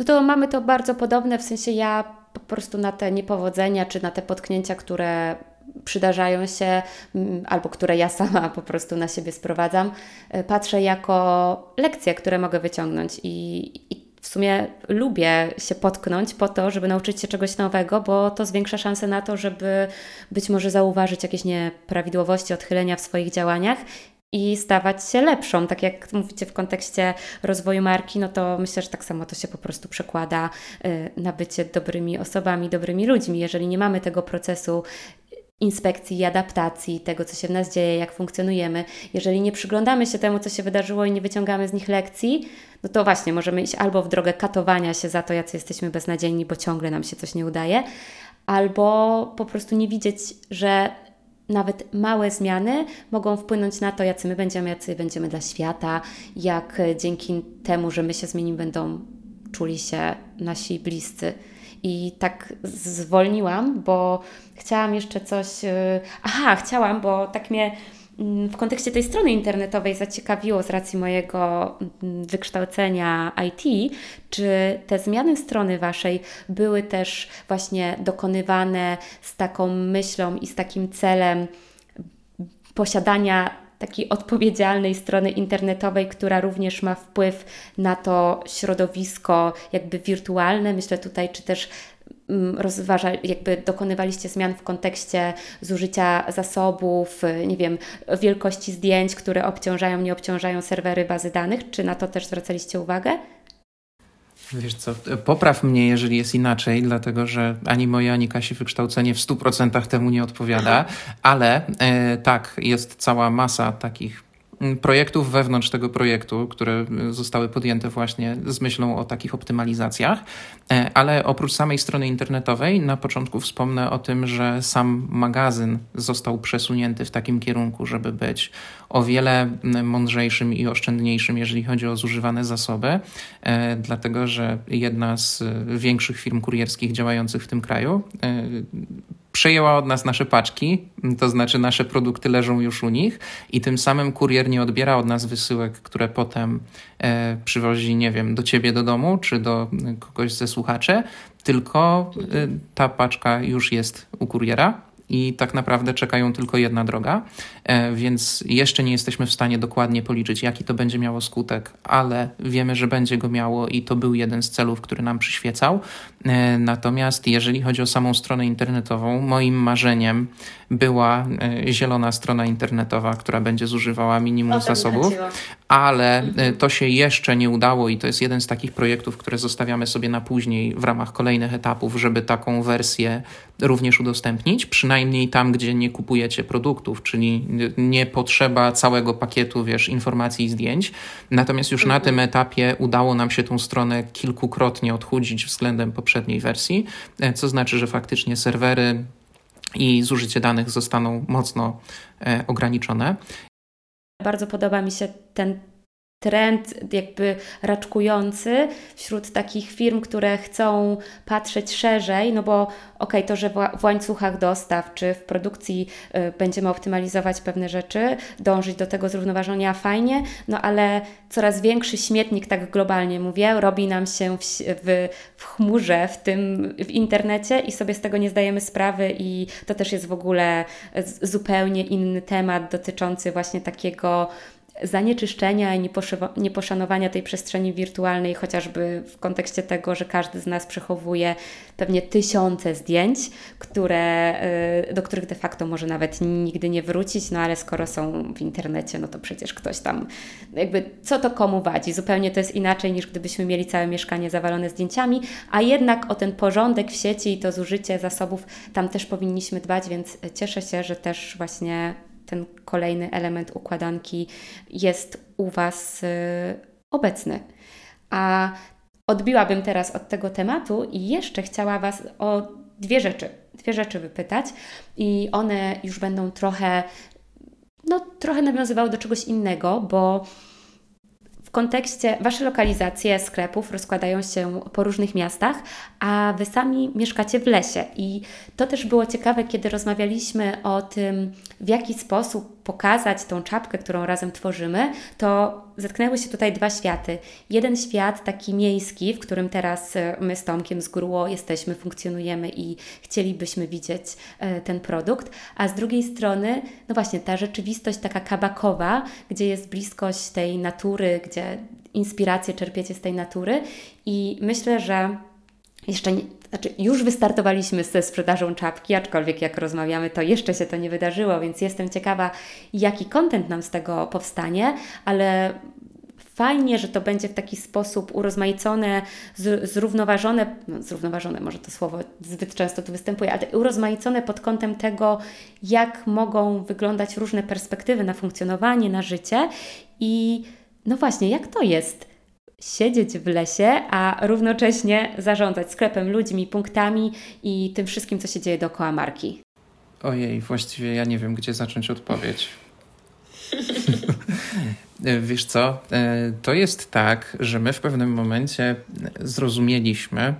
No to mamy to bardzo podobne, w sensie ja po prostu na te niepowodzenia czy na te potknięcia, które przydarzają się, albo które ja *laughs* sama po prostu na siebie sprowadzam, y, patrzę jako lekcje, które mogę wyciągnąć. I, i w sumie lubię się potknąć po to, żeby nauczyć się czegoś nowego, bo to zwiększa szanse na to, żeby być może zauważyć jakieś nieprawidłowości, odchylenia w swoich działaniach i stawać się lepszą. Tak jak mówicie w kontekście rozwoju marki, no to myślę, że tak samo to się po prostu przekłada y, na bycie dobrymi osobami, dobrymi ludźmi. Jeżeli nie mamy tego procesu inspekcji i adaptacji tego, co się w nas dzieje, jak funkcjonujemy, jeżeli nie przyglądamy się temu, co się wydarzyło i nie wyciągamy z nich lekcji, no to właśnie możemy iść albo w drogę katowania się za to, jacy jesteśmy beznadziejni, bo ciągle nam się coś nie udaje, albo po prostu nie widzieć, że nawet małe zmiany mogą wpłynąć na to, jacy my będziemy, jacy będziemy dla świata, jak dzięki temu, że my się zmienimy, będą czuli się nasi bliscy. I tak zwolniłam, bo chciałam jeszcze coś. Y, aha, chciałam, bo tak mnie w kontekście tej strony internetowej zaciekawiło z racji mojego mm, wykształcenia IT, czy te zmiany strony Waszej były też właśnie dokonywane z taką myślą i z takim celem posiadania takiej odpowiedzialnej strony internetowej, która również ma wpływ na to środowisko jakby wirtualne. Myślę tutaj, czy też mm, rozważa, jakby dokonywaliście zmian w kontekście zużycia zasobów, nie wiem, wielkości zdjęć, które obciążają, nie obciążają serwery bazy danych, czy na to też zwracaliście uwagę? Wiesz co, popraw mnie, jeżeli jest inaczej, dlatego że ani moje, ani Kasi wykształcenie w 100% temu nie odpowiada, ale e, tak, jest cała masa takich Mm, projektów wewnątrz tego projektu, które y, zostały podjęte właśnie z myślą o takich optymalizacjach. E, ale oprócz samej strony internetowej, na początku wspomnę o tym, że sam magazyn został przesunięty w takim kierunku, żeby być o wiele mm, mądrzejszym i oszczędniejszym, jeżeli chodzi o zużywane zasoby, e, dlatego że jedna z y, większych firm kurierskich działających w tym kraju e, przejęła od nas nasze paczki, to znaczy nasze produkty leżą już u nich i tym samym kurier nie odbiera od nas wysyłek, które potem e, przywozi, nie wiem, do ciebie do domu czy do kogoś ze słuchaczy, tylko e, ta paczka już jest u kuriera i tak naprawdę czekają tylko jedna droga, e, więc jeszcze nie jesteśmy w stanie dokładnie policzyć, jaki to będzie miało skutek, ale wiemy, że będzie go miało i to był jeden z celów, który nam przyświecał. E, natomiast jeżeli chodzi o samą stronę internetową, moim marzeniem była e, zielona strona internetowa, która będzie zużywała minimum zasobów, ale to się jeszcze nie udało i to jest jeden z takich projektów, które zostawiamy sobie na później w ramach kolejnych etapów, żeby taką wersję również udostępnić, przynajmniej tam, gdzie nie kupujecie produktów, czyli nie potrzeba całego pakietu, wiesz, informacji i zdjęć. Natomiast już na tym mhm. etapie udało nam się tą stronę kilkukrotnie odchudzić względem poprzedniej wersji, e, co znaczy, że faktycznie serwery i zużycie danych zostaną mocno e, ograniczone. Bardzo podoba mi się ten trend jakby raczkujący wśród takich firm, które chcą patrzeć szerzej, no bo okej, okay, to, że w łańcuchach dostaw czy w produkcji y, będziemy optymalizować pewne rzeczy, dążyć do tego zrównoważenia fajnie, no ale coraz większy śmietnik, tak globalnie mówię, robi nam się w, w, w chmurze, w tym w internecie i sobie z tego nie zdajemy sprawy i to też jest w ogóle zupełnie inny temat dotyczący właśnie takiego zanieczyszczenia i nieposzanowania tej przestrzeni wirtualnej, chociażby w kontekście tego, że każdy z nas przechowuje pewnie tysiące zdjęć, które, y, do których de facto może nawet nigdy nie wrócić, no ale skoro są w internecie, no to przecież ktoś tam, jakby co to komu wadzi. Zupełnie to jest inaczej niż gdybyśmy mieli całe mieszkanie zawalone zdjęciami, a jednak o ten porządek w sieci i to zużycie zasobów tam też powinniśmy dbać, więc cieszę się, że też właśnie ten kolejny element układanki jest u Was y, obecny. A odbiłabym teraz od tego tematu i jeszcze chciała Was o dwie rzeczy, dwie rzeczy wypytać i one już będą trochę, no trochę nawiązywały do czegoś innego, bo w kontekście, Wasze lokalizacje sklepów rozkładają się po różnych miastach, a Wy sami mieszkacie w lesie. I to też było ciekawe, kiedy rozmawialiśmy o tym, w jaki sposób pokazać tą czapkę, którą razem tworzymy, to zetknęły się tutaj dwa światy. Jeden świat taki miejski, w którym teraz e, my z Tomkiem z Gruło jesteśmy, funkcjonujemy i chcielibyśmy widzieć e, ten produkt, a z drugiej strony, no właśnie, ta rzeczywistość taka kabakowa, gdzie jest bliskość tej natury, gdzie inspiracje czerpiecie z tej natury i myślę, że jeszcze znaczy już wystartowaliśmy ze sprzedażą czapki, aczkolwiek jak rozmawiamy, to jeszcze się to nie wydarzyło, więc jestem ciekawa, jaki kontent nam z tego powstanie, ale fajnie, że to będzie w taki sposób urozmaicone, zrównoważone, no, zrównoważone może to słowo zbyt często tu występuje, ale urozmaicone pod kątem tego, jak mogą wyglądać różne perspektywy na funkcjonowanie, na życie i no właśnie, jak to jest siedzieć w lesie, a równocześnie zarządzać sklepem, ludźmi, punktami i tym wszystkim, co się dzieje dookoła marki? Ojej, właściwie ja nie wiem, gdzie zacząć odpowiedź. *laughs* Wiesz co, e, to jest tak, że my w pewnym momencie zrozumieliśmy,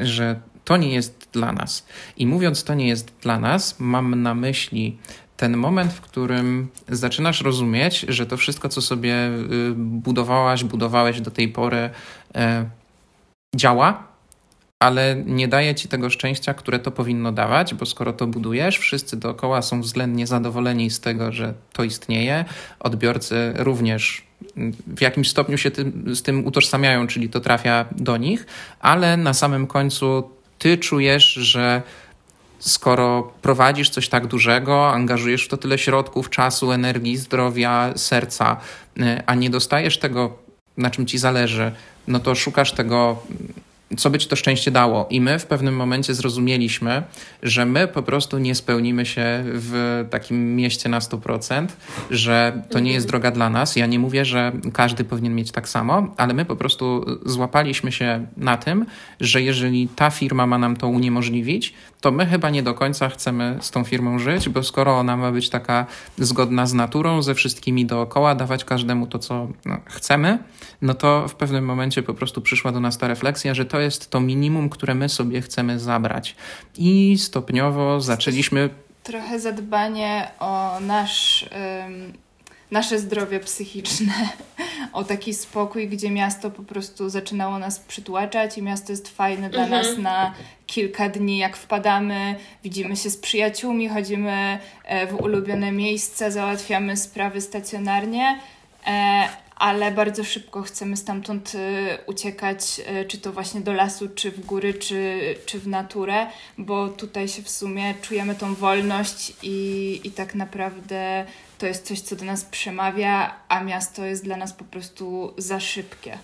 że to nie jest dla nas. I mówiąc to nie jest dla nas, mam na myśli ten moment, w którym zaczynasz rozumieć, że to wszystko, co sobie y, budowałaś, budowałeś do tej pory, e, działa, ale nie daje ci tego szczęścia, które to powinno dawać, bo skoro to budujesz, wszyscy dookoła są względnie zadowoleni z tego, że to istnieje. Odbiorcy również w jakimś stopniu się tym, z tym utożsamiają, czyli to trafia do nich, ale na samym końcu ty czujesz, że skoro prowadzisz coś tak dużego, angażujesz w to tyle środków, czasu, energii, zdrowia, serca, y, a nie dostajesz tego, na czym ci zależy, no to szukasz tego co by ci to szczęście dało. I my w pewnym momencie zrozumieliśmy, że my po prostu nie spełnimy się w takim mieście na 100%, że to nie jest droga dla nas. Ja nie mówię, że każdy powinien mieć tak samo, ale my po prostu złapaliśmy się na tym, że jeżeli ta firma ma nam to uniemożliwić, to my chyba nie do końca chcemy z tą firmą żyć, bo skoro ona ma być taka zgodna z naturą, ze wszystkimi dookoła, dawać każdemu to, co no, chcemy, no to w pewnym momencie po prostu przyszła do nas ta refleksja, że to jest to minimum, które my sobie chcemy zabrać. I stopniowo zaczęliśmy. Trochę zadbanie o nasz. Nasze zdrowie psychiczne, *laughs* o taki spokój, gdzie miasto po prostu zaczynało nas przytłaczać i miasto jest fajne dla mhm. nas na kilka dni, jak wpadamy, widzimy się z przyjaciółmi, chodzimy e, w ulubione miejsca, załatwiamy sprawy stacjonarnie, e, ale bardzo szybko chcemy stamtąd e, uciekać, czy to właśnie do lasu, czy w góry, czy, czy w naturę, bo tutaj się w sumie czujemy tą wolność i, i tak naprawdę to jest coś, co do nas przemawia, a miasto jest dla nas po prostu za szybkie.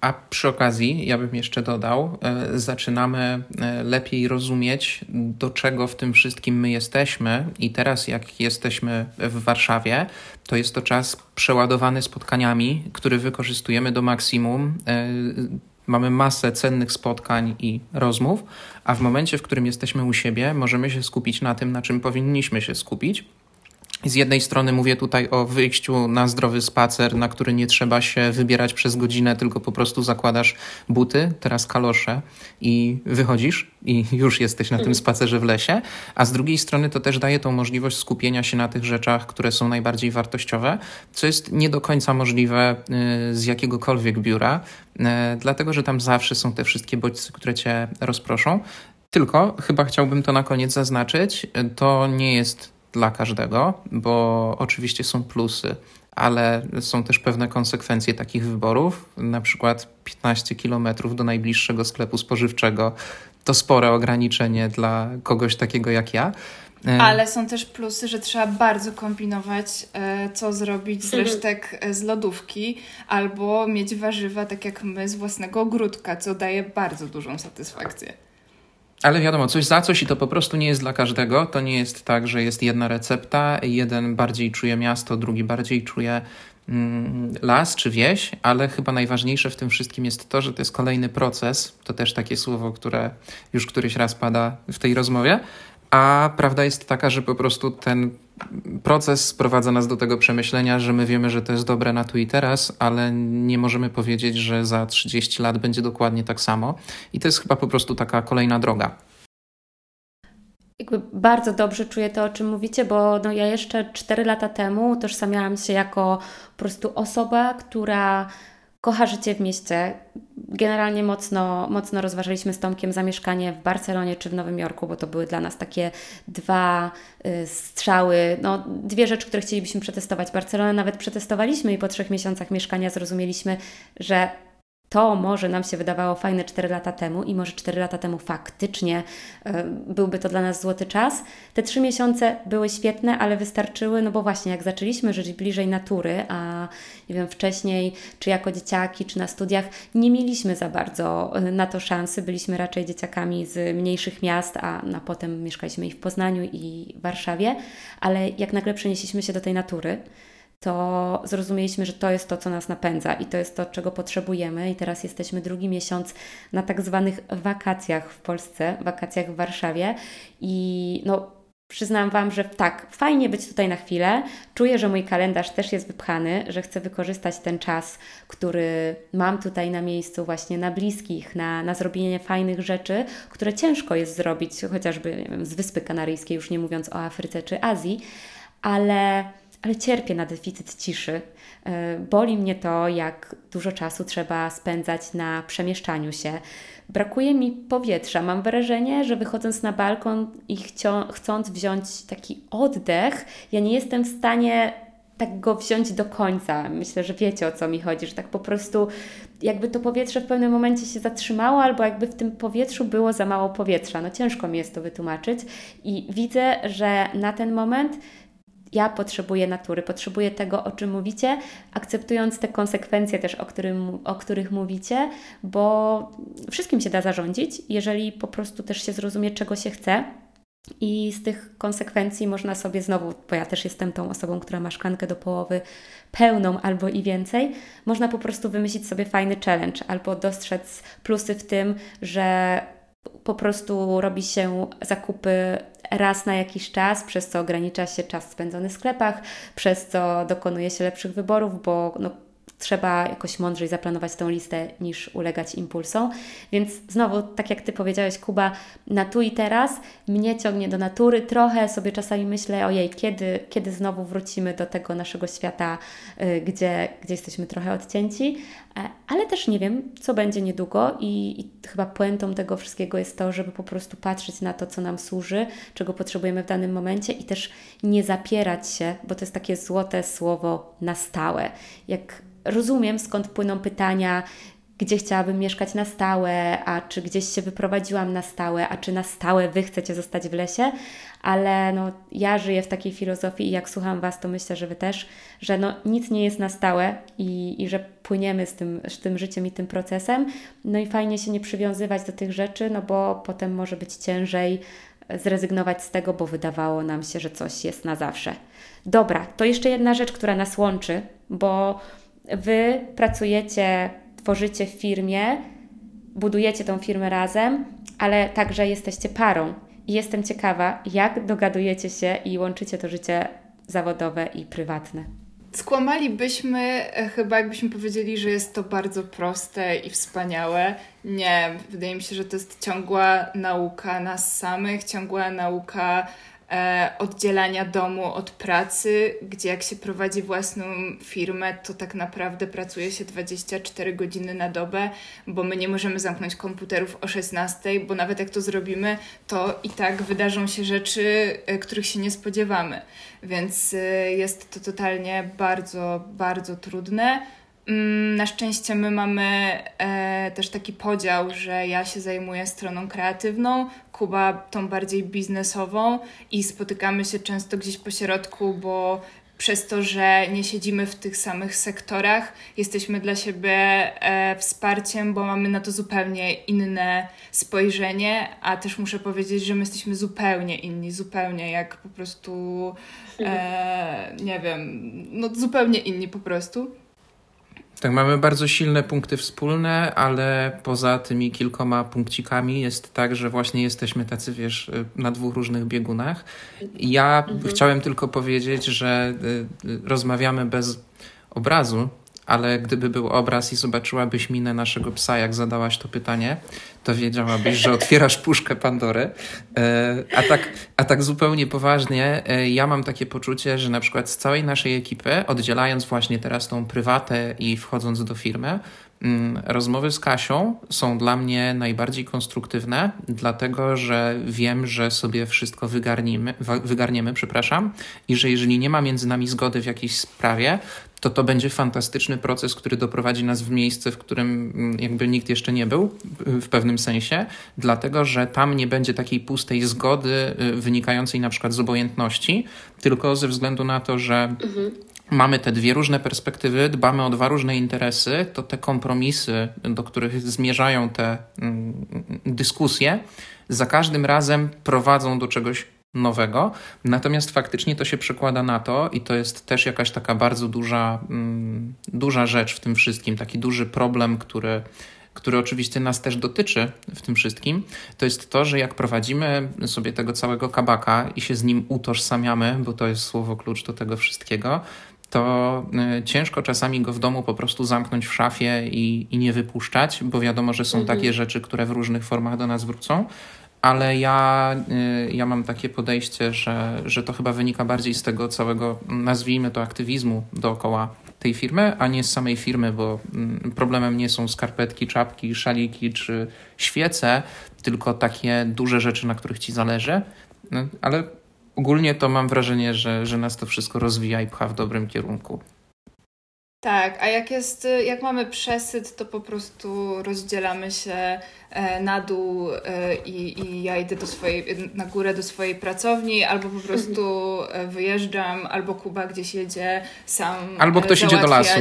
A przy okazji, ja bym jeszcze dodał, e, zaczynamy e, lepiej rozumieć, do czego w tym wszystkim my jesteśmy. I teraz, jak jesteśmy w Warszawie, to jest to czas przeładowany spotkaniami, który wykorzystujemy do maksimum. E, mamy masę cennych spotkań i rozmów, a w momencie, w którym jesteśmy u siebie, możemy się skupić na tym, na czym powinniśmy się skupić z jednej strony mówię tutaj o wyjściu na zdrowy spacer, na który nie trzeba się wybierać przez godzinę, tylko po prostu zakładasz buty, teraz kalosze i wychodzisz i już jesteś na tym spacerze w lesie, a z drugiej strony to też daje tą możliwość skupienia się na tych rzeczach, które są najbardziej wartościowe, co jest nie do końca możliwe y, z jakiegokolwiek biura, y, dlatego że tam zawsze są te wszystkie bodźce, które cię rozproszą. Tylko chyba chciałbym to na koniec zaznaczyć, to nie jest dla każdego, bo oczywiście są plusy, ale są też pewne konsekwencje takich wyborów. Na przykład 15 kilometrów do najbliższego sklepu spożywczego to spore ograniczenie dla kogoś takiego jak ja. E, ale są też plusy, że trzeba bardzo kombinować, e, co zrobić z mhm. resztek e, z lodówki, albo mieć warzywa, tak jak my, z własnego ogródka, co daje bardzo dużą satysfakcję. Ale wiadomo, coś za coś i to po prostu nie jest dla każdego. To nie jest tak, że jest jedna recepta, jeden bardziej czuje miasto, drugi bardziej czuje mm, las czy wieś, ale chyba najważniejsze w tym wszystkim jest to, że to jest kolejny proces. To też takie słowo, które już któryś raz pada w tej rozmowie. A prawda jest taka, że po prostu ten proces sprowadza nas do tego przemyślenia, że my wiemy, że to jest dobre na tu i teraz, ale nie możemy powiedzieć, że za 30 lat będzie dokładnie tak samo. I to jest chyba po prostu taka kolejna droga. Jakby bardzo dobrze czuję to, o czym mówicie, bo no ja jeszcze 4 lata temu utożsamiałam się jako po prostu osoba, która kocha życie w mieście. Generalnie mocno, mocno rozważaliśmy z Tomkiem zamieszkanie w Barcelonie czy w Nowym Jorku, bo to były dla nas takie dwa y, strzały, no, dwie rzeczy, które chcielibyśmy przetestować. Barcelonę nawet przetestowaliśmy i po trzech miesiącach mieszkania zrozumieliśmy, że to może nam się wydawało fajne 4 lata temu i może 4 lata temu faktycznie y, byłby to dla nas złoty czas. Te 3 miesiące były świetne, ale wystarczyły, no bo właśnie jak zaczęliśmy żyć bliżej natury, a nie wiem, wcześniej, czy jako dzieciaki, czy na studiach, nie mieliśmy za bardzo y, na to szansy. Byliśmy raczej dzieciakami z mniejszych miast, a na potem mieszkaliśmy i w Poznaniu, i w Warszawie, ale jak nagle przenieśliśmy się do tej natury, to zrozumieliśmy, że to jest to, co nas napędza i to jest to, czego potrzebujemy. I teraz jesteśmy drugi miesiąc na tak zwanych wakacjach w Polsce, wakacjach w Warszawie. I no, przyznam Wam, że tak, fajnie być tutaj na chwilę. Czuję, że mój kalendarz też jest wypchany, że chcę wykorzystać ten czas, który mam tutaj na miejscu, właśnie na bliskich, na, na zrobienie fajnych rzeczy, które ciężko jest zrobić, chociażby wiem, z Wyspy Kanaryjskiej, już nie mówiąc o Afryce czy Azji, ale ale cierpię na deficyt ciszy. E, boli mnie to, jak dużo czasu trzeba spędzać na przemieszczaniu się. Brakuje mi powietrza. Mam wrażenie, że wychodząc na balkon i chcąc wziąć taki oddech, ja nie jestem w stanie tak go wziąć do końca. Myślę, że wiecie o co mi chodzi, że tak po prostu jakby to powietrze w pewnym momencie się zatrzymało, albo jakby w tym powietrzu było za mało powietrza. No ciężko mi jest to wytłumaczyć i widzę, że na ten moment ja potrzebuję natury, potrzebuję tego, o czym mówicie, akceptując te konsekwencje też, o, którym, o których mówicie, bo wszystkim się da zarządzić, jeżeli po prostu też się zrozumie, czego się chce. I z tych konsekwencji można sobie znowu, bo ja też jestem tą osobą, która ma szklankę do połowy pełną albo i więcej, można po prostu wymyślić sobie fajny challenge albo dostrzec plusy w tym, że po prostu robi się zakupy raz na jakiś czas, przez co ogranicza się czas spędzony w sklepach, przez co dokonuje się lepszych wyborów, bo no, trzeba jakoś mądrzej zaplanować tą listę niż ulegać impulsom. Więc znowu, tak jak Ty powiedziałeś, Kuba, na tu i teraz mnie ciągnie do natury. Trochę sobie czasami myślę, ojej, kiedy, kiedy znowu wrócimy do tego naszego świata, y, gdzie, gdzie jesteśmy trochę odcięci, e, ale też nie wiem, co będzie niedługo i, i chyba puentą tego wszystkiego jest to, żeby po prostu patrzeć na to, co nam służy, czego potrzebujemy w danym momencie i też nie zapierać się, bo to jest takie złote słowo na stałe. Jak rozumiem, skąd płyną pytania, gdzie chciałabym mieszkać na stałe, a czy gdzieś się wyprowadziłam na stałe, a czy na stałe Wy chcecie zostać w lesie, ale no, ja żyję w takiej filozofii i jak słucham Was, to myślę, że Wy też, że no, nic nie jest na stałe i, i że płyniemy z tym, z tym życiem i tym procesem, no i fajnie się nie przywiązywać do tych rzeczy, no bo potem może być ciężej zrezygnować z tego, bo wydawało nam się, że coś jest na zawsze. Dobra, to jeszcze jedna rzecz, która nas łączy, bo Wy pracujecie, tworzycie w firmie, budujecie tą firmę razem, ale także jesteście parą. I jestem ciekawa, jak dogadujecie się i łączycie to życie zawodowe i prywatne. Skłamalibyśmy e, chyba, jakbyśmy powiedzieli, że jest to bardzo proste i wspaniałe. Nie, wydaje mi się, że to jest ciągła nauka nas samych, ciągła nauka oddzielania domu od pracy, gdzie jak się prowadzi własną firmę, to tak naprawdę pracuje się 24 godziny na dobę, bo my nie możemy zamknąć komputerów o 16, bo nawet jak to zrobimy, to i tak wydarzą się rzeczy, e, których się nie spodziewamy. Więc e, jest to totalnie bardzo, bardzo trudne. Mm, na szczęście my mamy e, też taki podział, że ja się zajmuję stroną kreatywną, Kuba tą bardziej biznesową i spotykamy się często gdzieś po środku, bo przez to, że nie siedzimy w tych samych sektorach, jesteśmy dla siebie e, wsparciem, bo mamy na to zupełnie inne spojrzenie, a też muszę powiedzieć, że my jesteśmy zupełnie inni, zupełnie jak po prostu, e, nie wiem, no zupełnie inni po prostu. Tak, mamy bardzo silne punkty wspólne, ale poza tymi kilkoma punkcikami jest tak, że właśnie jesteśmy tacy, wiesz, na dwóch różnych biegunach. Ja mhm. chciałem tylko powiedzieć, że y, y, rozmawiamy bez obrazu, ale gdyby był obraz i zobaczyłabyś minę naszego psa, jak zadałaś to pytanie, to wiedziałabyś, że otwierasz puszkę Pandory. E, a tak, a tak zupełnie poważnie, e, ja mam takie poczucie, że na przykład z całej naszej ekipy, oddzielając właśnie teraz tą prywatę i wchodząc do firmy, mm, Rozmowy z Kasią są dla mnie najbardziej konstruktywne, dlatego że wiem, że sobie wszystko wygarniemy, wygarniemy, przepraszam, i że jeżeli nie ma między nami zgody w jakiejś sprawie, to to będzie fantastyczny proces, który doprowadzi nas w miejsce, w którym mm, jakby nikt jeszcze nie był w pewnym sensie, dlatego że tam nie będzie takiej pustej zgody y, wynikającej na przykład z obojętności, tylko ze względu na to, że mhm. mamy te dwie różne perspektywy, dbamy o dwa różne interesy, to te kompromisy, do których zmierzają te mm, dyskusje, za każdym razem prowadzą do czegoś nowego. Natomiast faktycznie to się przekłada na to, i to jest też jakaś taka bardzo duża, mm, duża rzecz w tym wszystkim, taki duży problem, który, który oczywiście nas też dotyczy w tym wszystkim, to jest to, że jak prowadzimy sobie tego całego kabaka i się z nim utożsamiamy, bo to jest słowo klucz do tego wszystkiego, to y, ciężko czasami go w domu po prostu zamknąć w szafie i, i nie wypuszczać, bo wiadomo, że są mhm. takie rzeczy, które w różnych formach do nas wrócą ale ja, y, ja mam takie podejście, że, że to chyba wynika bardziej z tego całego, nazwijmy to, aktywizmu dookoła tej firmy, a nie z samej firmy, bo mm, problemem nie są skarpetki, czapki, szaliki czy świece, tylko takie duże rzeczy, na których ci zależy. No, ale ogólnie to mam wrażenie, że, że nas to wszystko rozwija i pcha w dobrym kierunku. Tak, a jak jest, jak mamy przesyt, to po prostu rozdzielamy się e, na dół e, i, i ja idę do swojej, na górę do swojej pracowni, albo po prostu e, wyjeżdżam, albo Kuba gdzieś jedzie sam. Albo ktoś idzie do lasu.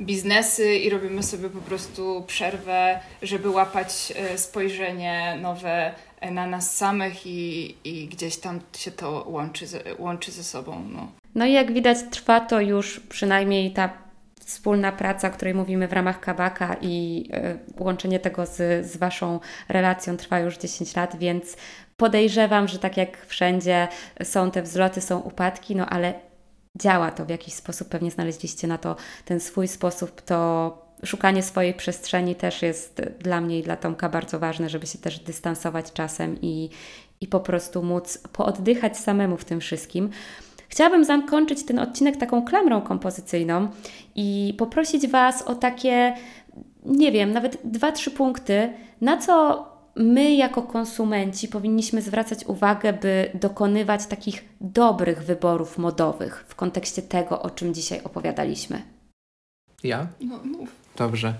biznesy i robimy sobie po prostu przerwę, żeby łapać spojrzenie nowe na nas samych i, i gdzieś tam się to łączy, łączy ze sobą. No. No i jak widać, trwa to już przynajmniej ta wspólna praca, o której mówimy w ramach Kabaka i y, łączenie tego z, z Waszą relacją trwa już 10 lat, więc podejrzewam, że tak jak wszędzie są te wzloty, są upadki, no ale działa to w jakiś sposób, pewnie znaleźliście na to ten swój sposób, to szukanie swojej przestrzeni też jest dla mnie i dla Tomka bardzo ważne, żeby się też dystansować czasem i, i po prostu móc pooddychać samemu w tym wszystkim. Chciałabym zakończyć ten odcinek taką klamrą kompozycyjną i poprosić Was o takie, nie wiem, nawet dwa, trzy punkty, na co my jako konsumenci powinniśmy zwracać uwagę, by dokonywać takich dobrych wyborów modowych w kontekście tego, o czym dzisiaj opowiadaliśmy. Ja? No, mów. Dobrze.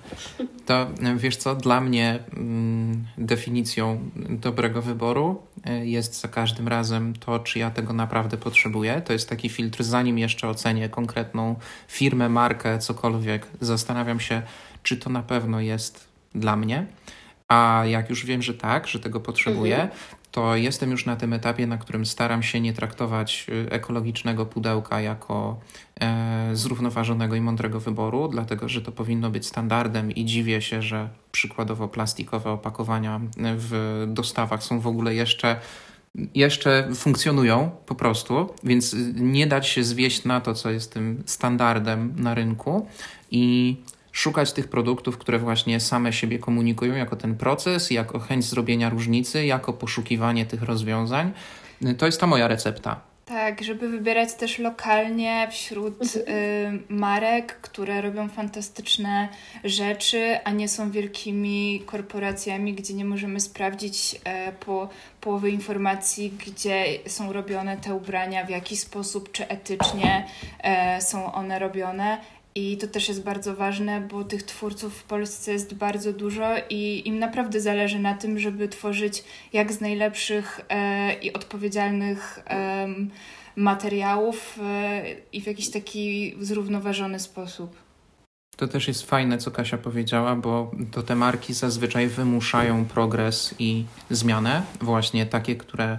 To wiesz co, dla mnie mm, definicją dobrego wyboru e, jest za każdym razem to, czy ja tego naprawdę potrzebuję. To jest taki filtr, zanim jeszcze ocenię konkretną firmę, markę, cokolwiek, zastanawiam się, czy to na pewno jest dla mnie. A jak już wiem, że tak, że tego potrzebuję, mhm to jestem już na tym etapie, na którym staram się nie traktować y, ekologicznego pudełka jako e, zrównoważonego i mądrego wyboru, dlatego że to powinno być standardem i dziwię się, że przykładowo plastikowe opakowania w dostawach są w ogóle jeszcze jeszcze funkcjonują po prostu, więc nie dać się zwieść na to, co jest tym standardem na rynku i szukać tych produktów, które właśnie same siebie komunikują jako ten proces, jako chęć zrobienia różnicy, jako poszukiwanie tych rozwiązań. To jest ta moja recepta. Tak, żeby wybierać też lokalnie wśród y, marek, które robią fantastyczne rzeczy, a nie są wielkimi korporacjami, gdzie nie możemy sprawdzić y, po połowy informacji, gdzie są robione te ubrania, w jaki sposób, czy etycznie y, są one robione. I to też jest bardzo ważne, bo tych twórców w Polsce jest bardzo dużo i im naprawdę zależy na tym, żeby tworzyć jak z najlepszych e, i odpowiedzialnych e, materiałów e, i w jakiś taki zrównoważony sposób. To też jest fajne, co Kasia powiedziała, bo to te marki zazwyczaj wymuszają progres i zmianę, właśnie takie, które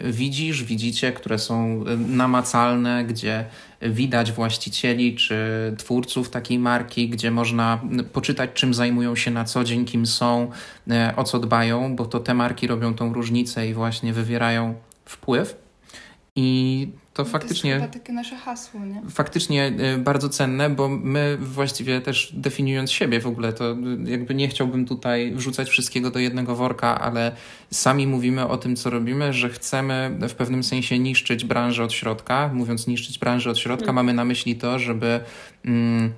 widzisz, widzicie, które są namacalne, gdzie widać właścicieli czy twórców takiej marki, gdzie można poczytać, czym zajmują się na co dzień, kim są, o co dbają, bo to te marki robią tą różnicę i właśnie wywierają wpływ. I to faktycznie. To jest chyba takie nasze hasło, nie? Faktycznie y, bardzo cenne, bo my właściwie też definiując siebie w ogóle, to jakby nie chciałbym tutaj wrzucać wszystkiego do jednego worka, ale sami mówimy o tym, co robimy, że chcemy w pewnym sensie niszczyć branżę od środka. Mówiąc niszczyć branżę od środka, hmm. mamy na myśli to, żeby. Mm,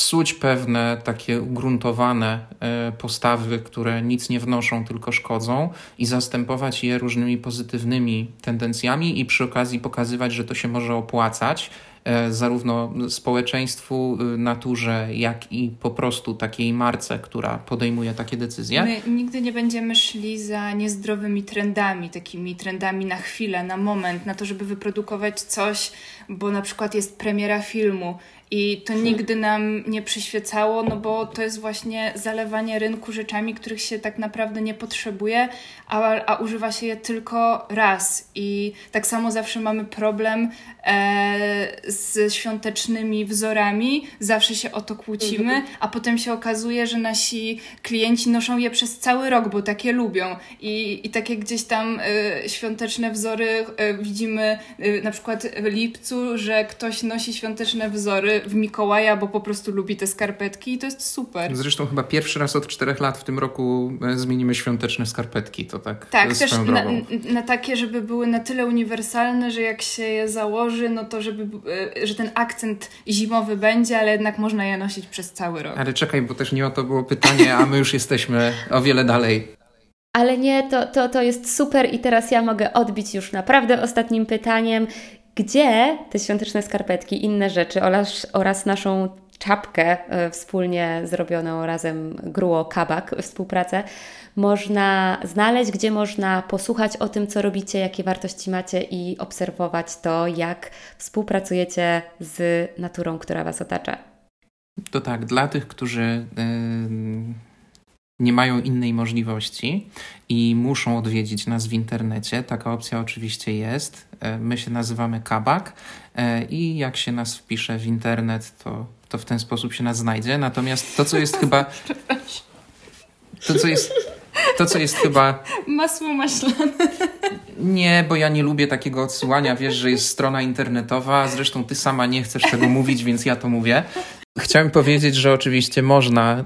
psuć pewne takie ugruntowane e, postawy, które nic nie wnoszą, tylko szkodzą, i zastępować je różnymi pozytywnymi tendencjami, i przy okazji pokazywać, że to się może opłacać. E, zarówno społeczeństwu, e, naturze, jak i po prostu takiej marce, która podejmuje takie decyzje. My nigdy nie będziemy szli za niezdrowymi trendami, takimi trendami na chwilę, na moment, na to, żeby wyprodukować coś, bo na przykład jest premiera filmu i to nigdy nam nie przyświecało, no bo to jest właśnie zalewanie rynku rzeczami, których się tak naprawdę nie potrzebuje, a, a używa się je tylko raz. I tak samo zawsze mamy problem e, z świątecznymi wzorami, zawsze się o to kłócimy, mhm. a potem się okazuje, że nasi klienci noszą je przez cały rok, bo takie lubią. I, i takie gdzieś tam e, świąteczne wzory e, widzimy e, na przykład w lipcu, że ktoś nosi świąteczne wzory w Mikołaja, bo po prostu lubi te skarpetki i to jest super. Zresztą chyba pierwszy raz od czterech lat w tym roku e, zmienimy świąteczne skarpetki, to tak Tak, też na, na, takie, żeby były na tyle uniwersalne, że jak się je założy, no to żeby, e, że ten akcent zimowy będzie, ale jednak można je nosić przez cały rok. Ale czekaj, bo też nie o to było pytanie, a my już jesteśmy o wiele dalej. Ale nie, to, to, to jest super i teraz ja mogę odbić już naprawdę ostatnim pytaniem gdzie te świąteczne skarpetki, inne rzeczy oraz, oraz naszą czapkę e, wspólnie zrobioną razem Gruo Kabak, współpracę, można znaleźć, gdzie można posłuchać o tym, co robicie, jakie wartości macie i obserwować to, jak współpracujecie z naturą, która Was otacza. To tak, dla tych, którzy. Nie mają innej możliwości i muszą odwiedzić nas w internecie. Taka opcja oczywiście jest. E, my się nazywamy Kabak e, i jak się nas wpisze w internet, to, to w ten sposób się nas znajdzie. Natomiast to, co jest chyba. *laughs* To, co jest. To, co jest chyba. Masło maślane. Nie, bo ja nie lubię takiego odsyłania. Wiesz, że jest strona internetowa, zresztą ty sama nie chcesz tego mówić, więc ja to mówię. Chciałem powiedzieć, że oczywiście można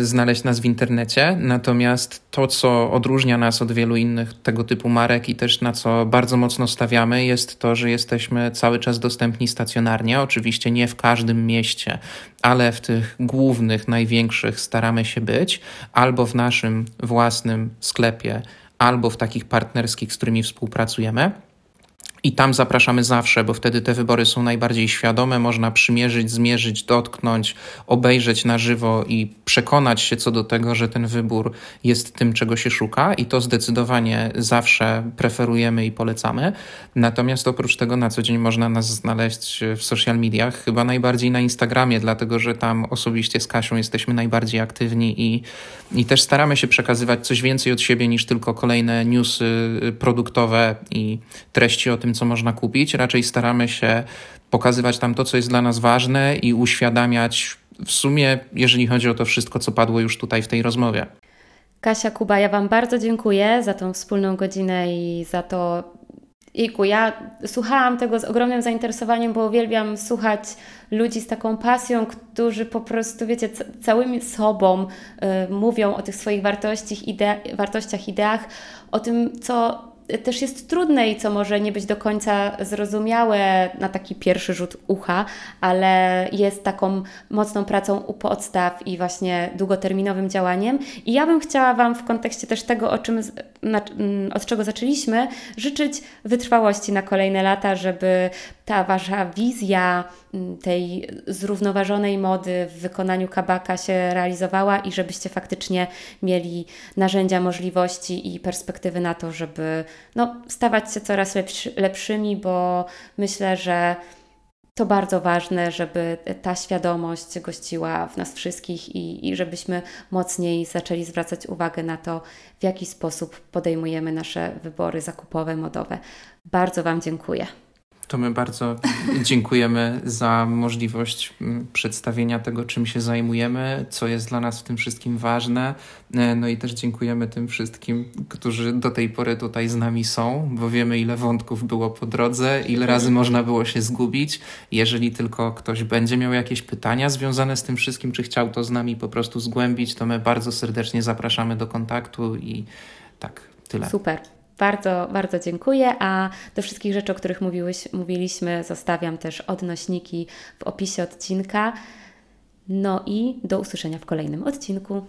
y, znaleźć nas w internecie, natomiast to, co odróżnia nas od wielu innych tego typu marek i też na co bardzo mocno stawiamy, jest to, że jesteśmy cały czas dostępni stacjonarnie. Oczywiście nie w każdym mieście, ale w tych głównych, największych staramy się być, albo w naszym własnym sklepie, albo w takich partnerskich, z którymi współpracujemy. I tam zapraszamy zawsze, bo wtedy te wybory są najbardziej świadome. Można przymierzyć, zmierzyć, dotknąć, obejrzeć na żywo i przekonać się co do tego, że ten wybór jest tym, czego się szuka, i to zdecydowanie zawsze preferujemy i polecamy. Natomiast oprócz tego na co dzień można nas znaleźć w social mediach, chyba najbardziej na Instagramie, dlatego że tam osobiście z Kasią jesteśmy najbardziej aktywni i, i też staramy się przekazywać coś więcej od siebie niż tylko kolejne newsy produktowe i treści o tym, tym, co można kupić. Raczej staramy się pokazywać tam to, co jest dla nas ważne i uświadamiać w sumie, jeżeli chodzi o to wszystko, co padło już tutaj w tej rozmowie. Kasia, Kuba, ja Wam bardzo dziękuję za tą wspólną godzinę i za to. Iku, ja słuchałam tego z ogromnym zainteresowaniem, bo uwielbiam słuchać ludzi z taką pasją, którzy po prostu, wiecie, całymi sobą y, mówią o tych swoich wartościach, ide wartościach, ideach, o tym, co też jest trudne i co może nie być do końca zrozumiałe na taki pierwszy rzut ucha, ale jest taką mocną pracą u podstaw i właśnie długoterminowym działaniem. I ja bym chciała Wam w kontekście też tego, o czym, mm, od czego zaczęliśmy, życzyć wytrwałości na kolejne lata, żeby ta Wasza wizja tej zrównoważonej mody w wykonaniu kabaka się realizowała i żebyście faktycznie mieli narzędzia, możliwości i perspektywy na to, żeby no, stawać się coraz lepszy, lepszymi, bo myślę, że to bardzo ważne, żeby ta świadomość gościła w nas wszystkich i, i żebyśmy mocniej zaczęli zwracać uwagę na to, w jaki sposób podejmujemy nasze wybory zakupowe, modowe. Bardzo Wam dziękuję. To my bardzo dziękujemy za możliwość mm, przedstawienia tego, czym się zajmujemy, co jest dla nas w tym wszystkim ważne. E, no i też dziękujemy tym wszystkim, którzy do tej pory tutaj z nami są, bo wiemy, ile wątków było po drodze, ile razy można było się zgubić. Jeżeli tylko ktoś będzie miał jakieś pytania związane z tym wszystkim, czy chciał to z nami po prostu zgłębić, to my bardzo serdecznie zapraszamy do kontaktu i tak, tyle. Super. Bardzo, bardzo dziękuję, a do wszystkich rzeczy, o których mówiłeś, mówiliśmy, zostawiam też odnośniki w opisie odcinka. No i do usłyszenia w kolejnym odcinku.